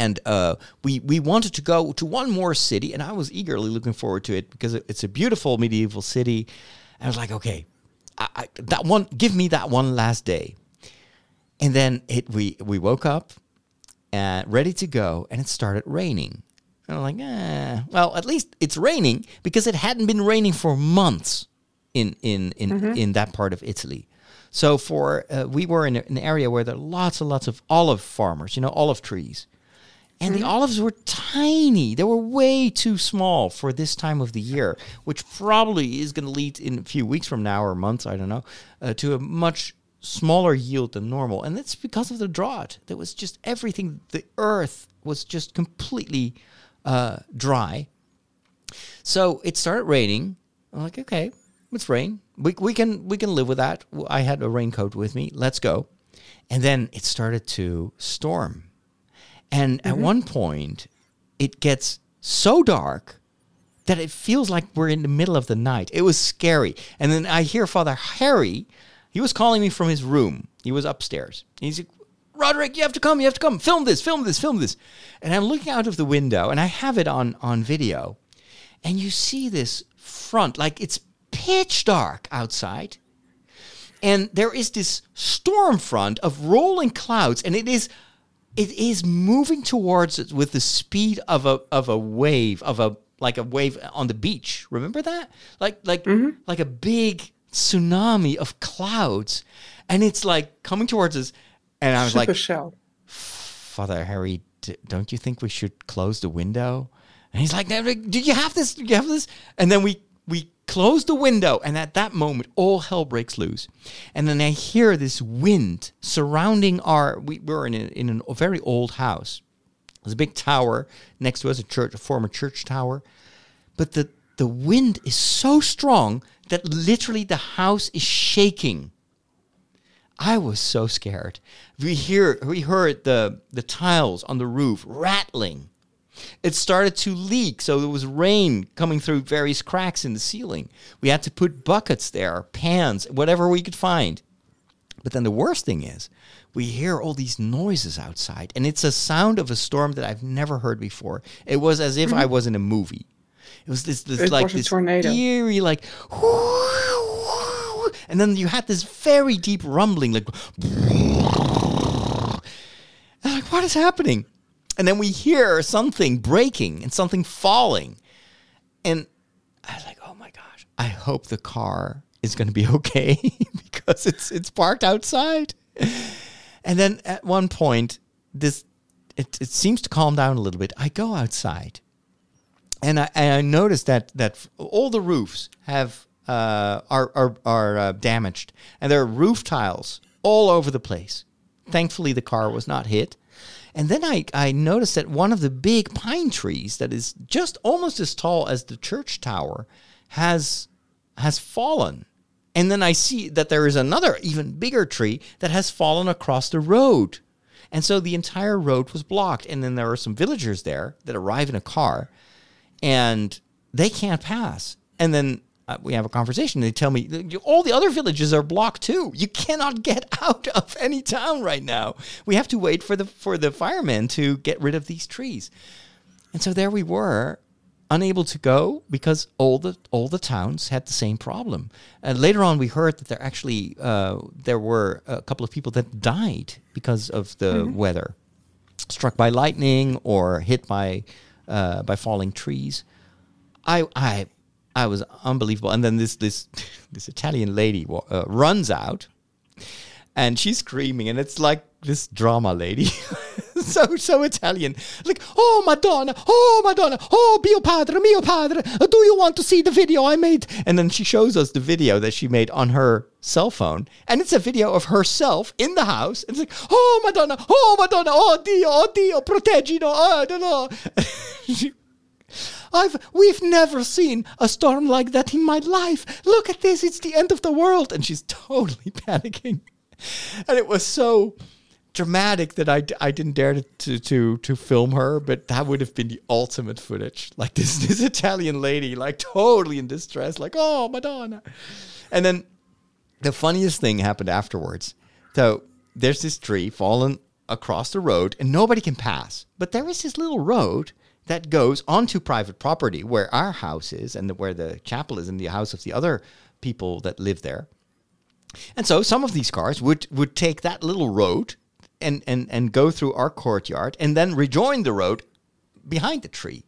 and uh, we we wanted to go to one more city, and I was eagerly looking forward to it because it's a beautiful medieval city. And I was like, okay, I, I, that one, give me that one last day. And then it we we woke up and ready to go, and it started raining. And I'm like, eh, well, at least it's raining because it hadn't been raining for months in in in, in that part of Italy. So for uh, we were in an area where there are lots and lots of olive farmers, you know, olive trees. And the olives were tiny. They were way too small for this time of the year, which probably is going to lead in a few weeks from now or months, I don't know, uh, to a much smaller yield than normal. And that's because of the drought. There was just everything, the earth was just completely uh, dry. So it started raining. I'm like, okay, it's rain. We, we can we can live with that. I had a raincoat with me. Let's go. And then it started to storm. And at one point, it gets so dark that it feels like we're in the middle of the night. It was scary. And then I hear Father Harry, he was calling me from his room. He was upstairs. He's like, Roderick, you have to come, you have to come. Film this, film this, film this. And I'm looking out of the window and I have it on, on video. And you see this front, like it's pitch dark outside. And there is this storm front of rolling clouds, and it is it is moving towards it with the speed of a of a wave of a like a wave on the beach. Remember that? Like like mm-hmm. like a big tsunami of clouds, and it's like coming towards us. And I was like, Supercell. Father Harry, d- don't you think we should close the window? And he's like, "No, no, do you have this? Do you have this? And then we we close the window, and at that moment, all hell breaks loose. And then I hear this wind surrounding our. We were in a, in a very old house. There's a big tower next to us, a church, a former church tower. But the the wind is so strong that literally the house is shaking. I was so scared. We hear we heard the the tiles on the roof rattling. It started to leak, so there was rain coming through various cracks in the ceiling. We had to put buckets there, pans, whatever we could find. But then the worst thing is, we hear all these noises outside, and it's a sound of a storm that I've never heard before. It was as if I mm-hmm. was in a movie. It was this, this It like this tornado. eerie, like, and then you had this very deep rumbling, like, like, what is happening? And then we hear something breaking and something falling. And I was like, oh my gosh, I hope the car is going to be okay because it's it's parked outside. And then at one point, this it, it seems to calm down a little bit. I go outside, and I, and I notice that that all the roofs have uh, are are, are uh, damaged, and there are roof tiles all over the place. Thankfully, the car was not hit. And then I, I noticed that one of the big pine trees that is just almost as tall as the church tower has has fallen. And then I see that there is another even bigger tree that has fallen across the road. And so the entire road was blocked. And then there are some villagers there that arrive in a car and they can't pass. And then uh, we have a conversation. They tell me all the other villages are blocked too. You cannot get out of any town right now. We have to wait for the for the firemen to get rid of these trees. And so there we were, unable to go because all the all the towns had the same problem. And later on, we heard that there actually uh, there were a couple of people that died because of the weather, struck by lightning or hit by uh, by falling trees. I I I was unbelievable. And then this this this Italian lady uh, runs out, and she's screaming, and it's like this drama lady, so so Italian, like oh Madonna, oh Madonna, oh mio padre, mio padre, do you want to see the video I made? And then she shows us the video that she made on her cell phone, and it's a video of herself in the house, and it's like oh Madonna, oh Madonna, oh Dio, oh Dio, proteggino, oh no no. She- I've we've never seen a storm like that in my life. Look at this, it's the end of the world. And she's totally panicking. And it was so dramatic that I, I didn't dare to, to, to, film her, but that would have been the ultimate footage. Like this, this Italian lady, like totally in distress, like, oh, Madonna. And then the funniest thing happened afterwards. So there's this tree fallen across the road and nobody can pass. But there is this little road that goes onto private property where our house is and where the chapel is and the house of the other people that live there. And so some of these cars would, would take that little road and, and, and go through our courtyard and then rejoin the road behind the tree.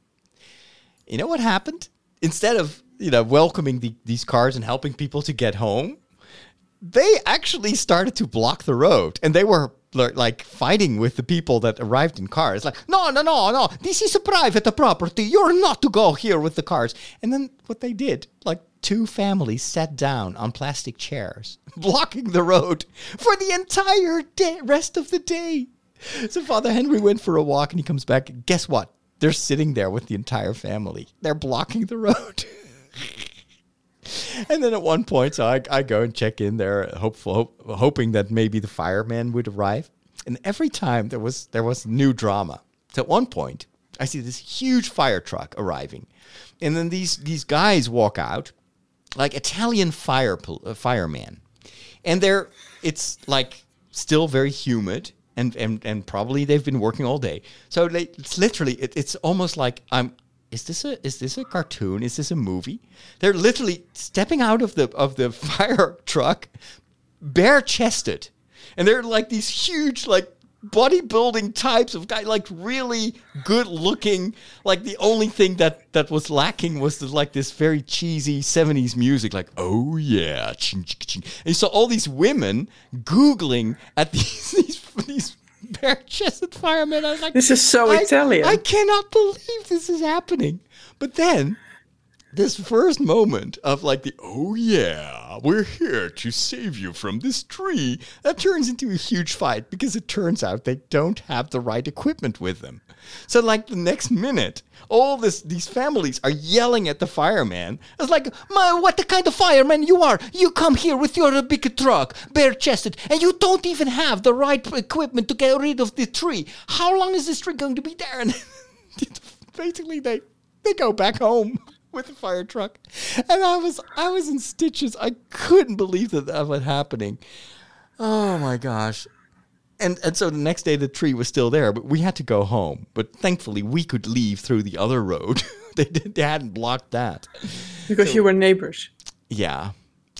You know what happened? Instead of you know welcoming the, these cars and helping people to get home, they actually started to block the road and they were like fighting with the people that arrived in cars. Like no no no no this is a private property. You're not to go here with the cars. And then what they did like two families sat down on plastic chairs blocking the road for the entire day rest of the day. So father henry went for a walk and he comes back. Guess what? They're sitting there with the entire family. They're blocking the road And then at one point, so I, I go and check in there, hopeful, hope, hoping that maybe the fireman would arrive. And every time there was there was new drama. So at one point, I see this huge fire truck arriving, and then these these guys walk out, like Italian fire uh, fireman, and they're it's like still very humid. And, and, and probably they've been working all day, so they, it's literally it, it's almost like I'm is this a is this a cartoon? Is this a movie? They're literally stepping out of the of the fire truck, bare chested, and they're like these huge like bodybuilding types of guy, like really good looking. Like the only thing that that was lacking was the, like this very cheesy '70s music, like oh yeah, and you saw all these women googling at these these these bare chested firemen. I was like, This is so I- Italian. I cannot believe this is happening. But then this first moment of like the oh yeah we're here to save you from this tree that turns into a huge fight because it turns out they don't have the right equipment with them. So like the next minute all this these families are yelling at the fireman. It's like my what the kind of fireman you are? You come here with your big truck bare chested and you don't even have the right equipment to get rid of the tree. How long is this tree going to be there? And basically they they go back home with a fire truck. And i was i was in stitches. I couldn't believe that that was happening. Oh my gosh. And and so the next day the tree was still there but we had to go home. But thankfully we could leave through the other road. They, did, they hadn't blocked that. Because you were neighbors. yeah.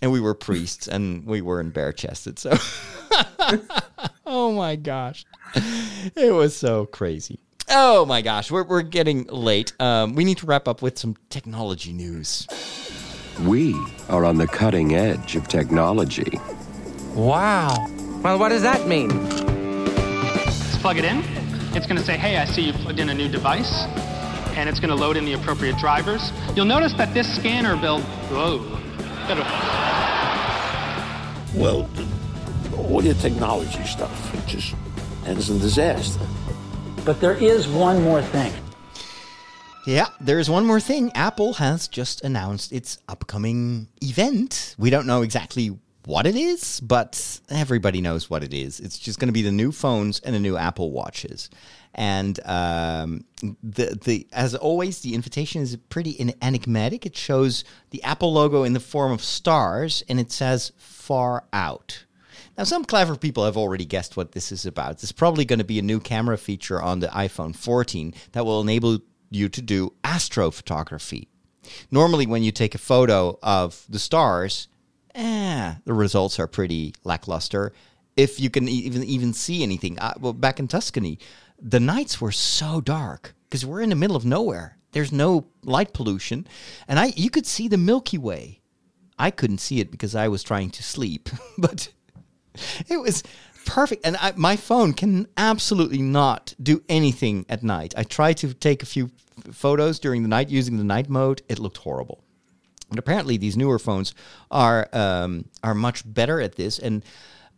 And we were priests and we were in bare chested so. Oh my gosh. It was so crazy oh my gosh we're, we're getting late um, we need to wrap up with some technology news We are on the cutting edge of technology. Wow. Well, what does that mean? Let's plug it in. It's going to say, hey, I see you plugged in a new device. And it's going to load in the appropriate drivers. You'll notice that this scanner build, whoa, Well, all your technology stuff, it just ends in disaster. But there is one more thing. Yeah, there's one more thing. Apple has just announced its upcoming event. We don't know exactly what it is, but everybody knows what it is. It's just going to be the new phones and the new Apple Watches. And um, the the as always, the invitation is pretty enigmatic. It shows the Apple logo in the form of stars, and it says "Far Out." Now, some clever people have already guessed what this is about. This is probably going to be a new camera feature on the iPhone 14 that will enable you to do astrophotography. Normally, when you take a photo of the stars, eh, the results are pretty lackluster. If you can even even see anything, uh, well, back in Tuscany, the nights were so dark because we're in the middle of nowhere. There's no light pollution, and I you could see the Milky Way. I couldn't see it because I was trying to sleep, but it was perfect. And I, my phone can absolutely not do anything at night. I tried to take a few photos during the night using the night mode. It looked horrible. But apparently, these newer phones are um, are much better at this. And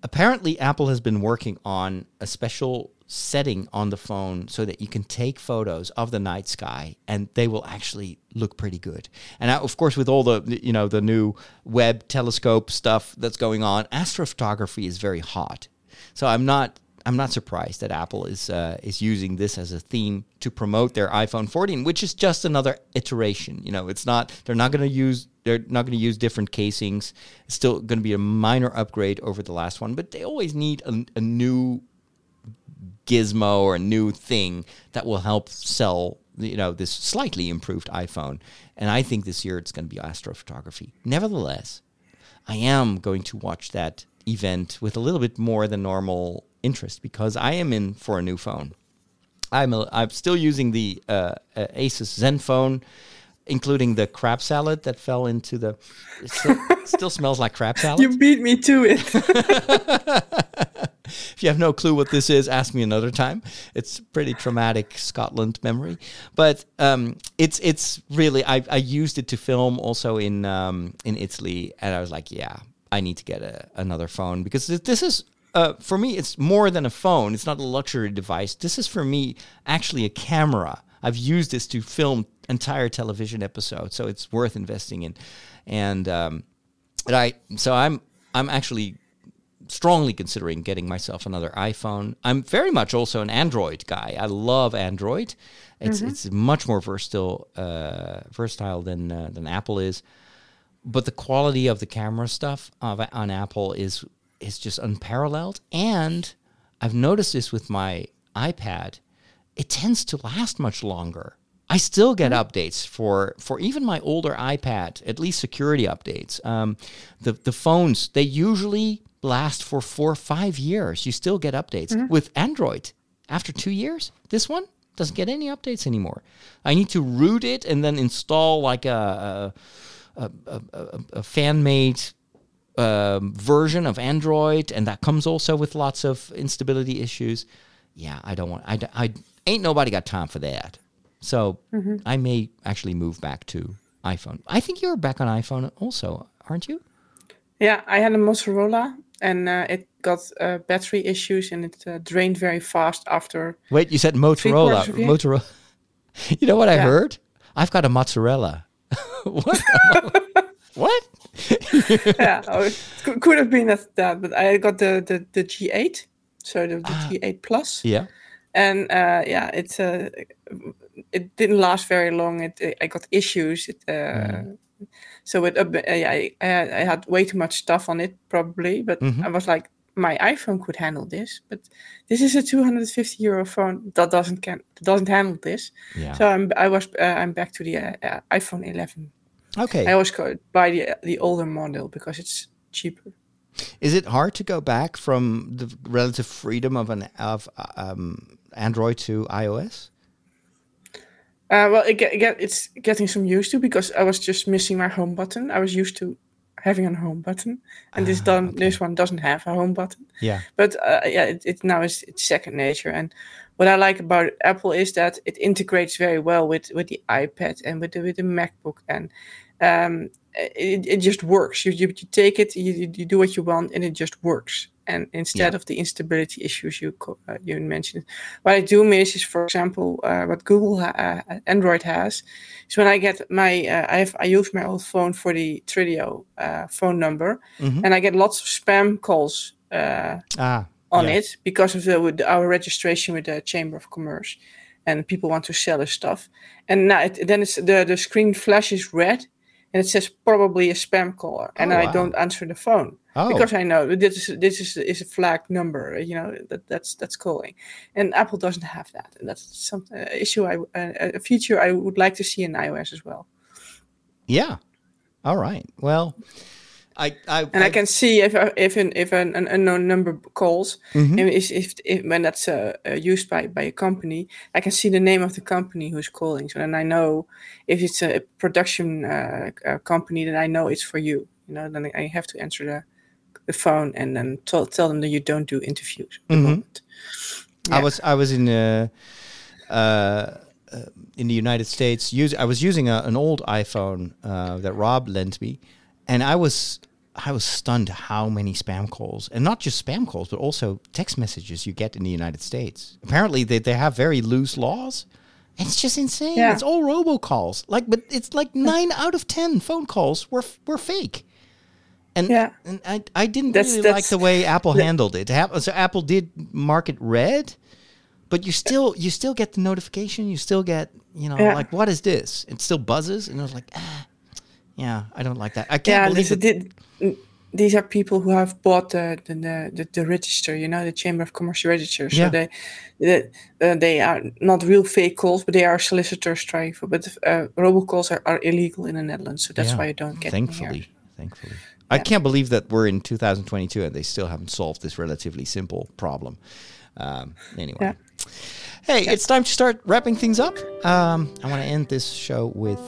apparently, Apple has been working on a special setting on the phone so that you can take photos of the night sky and they will actually look pretty good. And of course with all the you know the new Webb telescope stuff that's going on, astrophotography is very hot. So I'm not I'm not surprised that Apple is uh, is using this as a theme to promote their iPhone 14, which is just another iteration. You know, it's not they're not going to use they're not going to use different casings. It's still going to be a minor upgrade over the last one, but they always need a, a new gizmo or a new thing that will help sell you know this slightly improved iPhone. And I think this year it's going to be astrophotography. Nevertheless, I am going to watch that event with a little bit more than normal interest because I am in for a new phone. I'm a, I'm still using the uh, uh, Asus Zenfone, including the crab salad that fell into the. It still, still smells like crab salad. You beat me to it. if you have no clue what this is, ask me another time. It's pretty traumatic Scotland memory, but um, it's it's really I, I used it to film also in um, in Italy, and I was like, yeah, I need to get a, another phone because this is uh, for me, it's more than a phone. It's not a luxury device. This is for me actually a camera. I've used this to film entire television episode. so it's worth investing in. And um, and I so I'm I'm actually strongly considering getting myself another iPhone. I'm very much also an Android guy. I love Android. It's Mm-hmm. it's much more versatile uh, versatile than uh, than Apple is. But the quality of the camera stuff of, on Apple is is just unparalleled. And I've noticed this with my iPad. It tends to last much longer. I still get updates for for even my older iPad, at least security updates. Um, the the phones they usually last for four or five years. You still get updates with Android. After two years, this one doesn't get any updates anymore. I need to root it and then install like a a, a, a, a fan made um, version of Android, and that comes also with lots of instability issues. Yeah, I don't want. I, I ain't nobody got time for that. So I may actually move back to iPhone. I think you're back on iPhone also, aren't you? yeah, I had a Motorola and uh, it got uh, battery issues and it uh, drained very fast after. Wait, you said Motorola. quarters of it. Motorola. You know what I Yeah. heard? I've got a mozzarella. what? what? yeah, oh, it could, could have been that, that, but I got the, the, the G8, so the, the G8 Plus. Yeah. and uh, yeah, it uh, it didn't last very long. It I got issues. It, uh, So it, uh, yeah, I, I had- I had way too much stuff on it probably, but I was like, my iPhone could handle this, but this is a 250 euro phone that doesn't can doesn't handle this. Yeah. So I'm I was uh, I'm back to the uh, uh, iPhone 11. Okay. I always go buy the the older model because it's cheaper. Is it hard to go back from the relative freedom of an of um, Android to iOS? Uh, well, it get, get, it's getting some used to because I was just missing my home button. I was used to having a home button, and this done this one doesn't have a home button. Yeah. But uh, yeah, it, it now is it's second nature. And what I like about Apple is that it integrates very well with with the iPad and with the with the MacBook, and um, it, it just works. You, you you take it, you you do what you want, and it just works. And instead Yeah. of the instability issues you uh, you mentioned, what I do miss is, for example, uh, what Google uh, Android has. is when I get my uh, I have I use my old phone for the Trideo uh, phone number, Mhm. and I get lots of spam calls uh, Ah. on yeah. it because of the, with our registration with the Chamber of Commerce, and people want to sell us stuff. And now it, then it's the the screen flashes red, and it says probably a spam caller, and Oh, I don't answer the phone Oh. because I know this is this is is a flagged number. You know that that's that's calling, and Apple doesn't have that, and that's some uh, issue I uh, a feature I would like to see in iOS as well. Yeah. All right. Well, I, I and I, can see if if an if an, an unknown number calls, Mhm. and if, if, if when that's uh, uh, used by by a company, I can see the name of the company who's calling. So then I know if it's a production uh, uh, company, then I know it's for you. You know, then I have to answer the phone and then tell tell them that you don't do interviews. at the Mhm. moment. I was I was in uh, uh, uh, in the United States. Use I was using a, an old iPhone uh, that Rob lent me, and I was I was stunned how many spam calls, and not just spam calls, but also text messages you get in the United States. Apparently, they they have very loose laws. It's just insane. Yeah. It's all robocalls. Like, but it's like nine out of ten phone calls were were fake. And, Yeah. and I, I didn't That's- really like the way Apple handled it. So Apple did mark it red, but you still you still get the notification. You still get you know Yeah. like what is this? It still buzzes, and I was like, ah, yeah, I don't like that. I can't Yeah, believe it. did, these are people who have bought the the, the, the, register, you know, the Chamber of Commerce register. So Yeah. they they, uh, they are not real fake calls, but they are solicitors trying for. But uh, robocalls are, are illegal in the Netherlands, so that's Yeah, why you don't get them here. Thankfully, thankfully, I can't believe that we're in 2022 and they still haven't solved this relatively simple problem. Um, anyway. Yeah. Hey, it's time to start wrapping things up. Um, I want to end this show with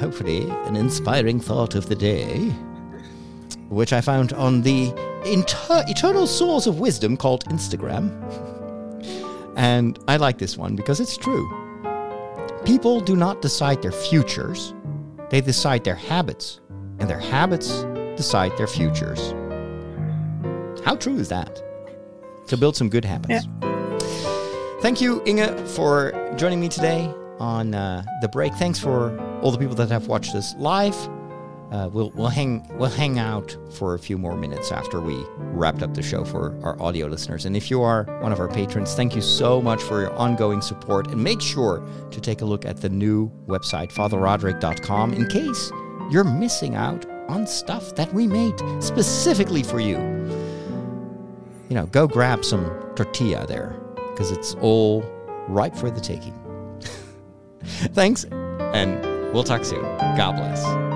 hopefully an inspiring thought of the day, which I found on the inter- eternal source of wisdom called Instagram. And I like this one because it's true. People do not decide their futures, they decide their habits, and their habits decide their futures. How true is that? To build some good habits. Thank you, Inge, for joining me today on uh, the break. Thanks for all the people that have watched us live. Uh, we'll we'll hang we'll hang out for a few more minutes after we wrapped up the show for our audio listeners. And if you are one of our patrons, thank you so much for your ongoing support. And make sure to take a look at the new website, fatherroderick.com, in case you're missing out on stuff that we made specifically for you. You know, go grab some tortilla there because it's all ripe for the taking. Thanks, and we'll talk soon. God bless.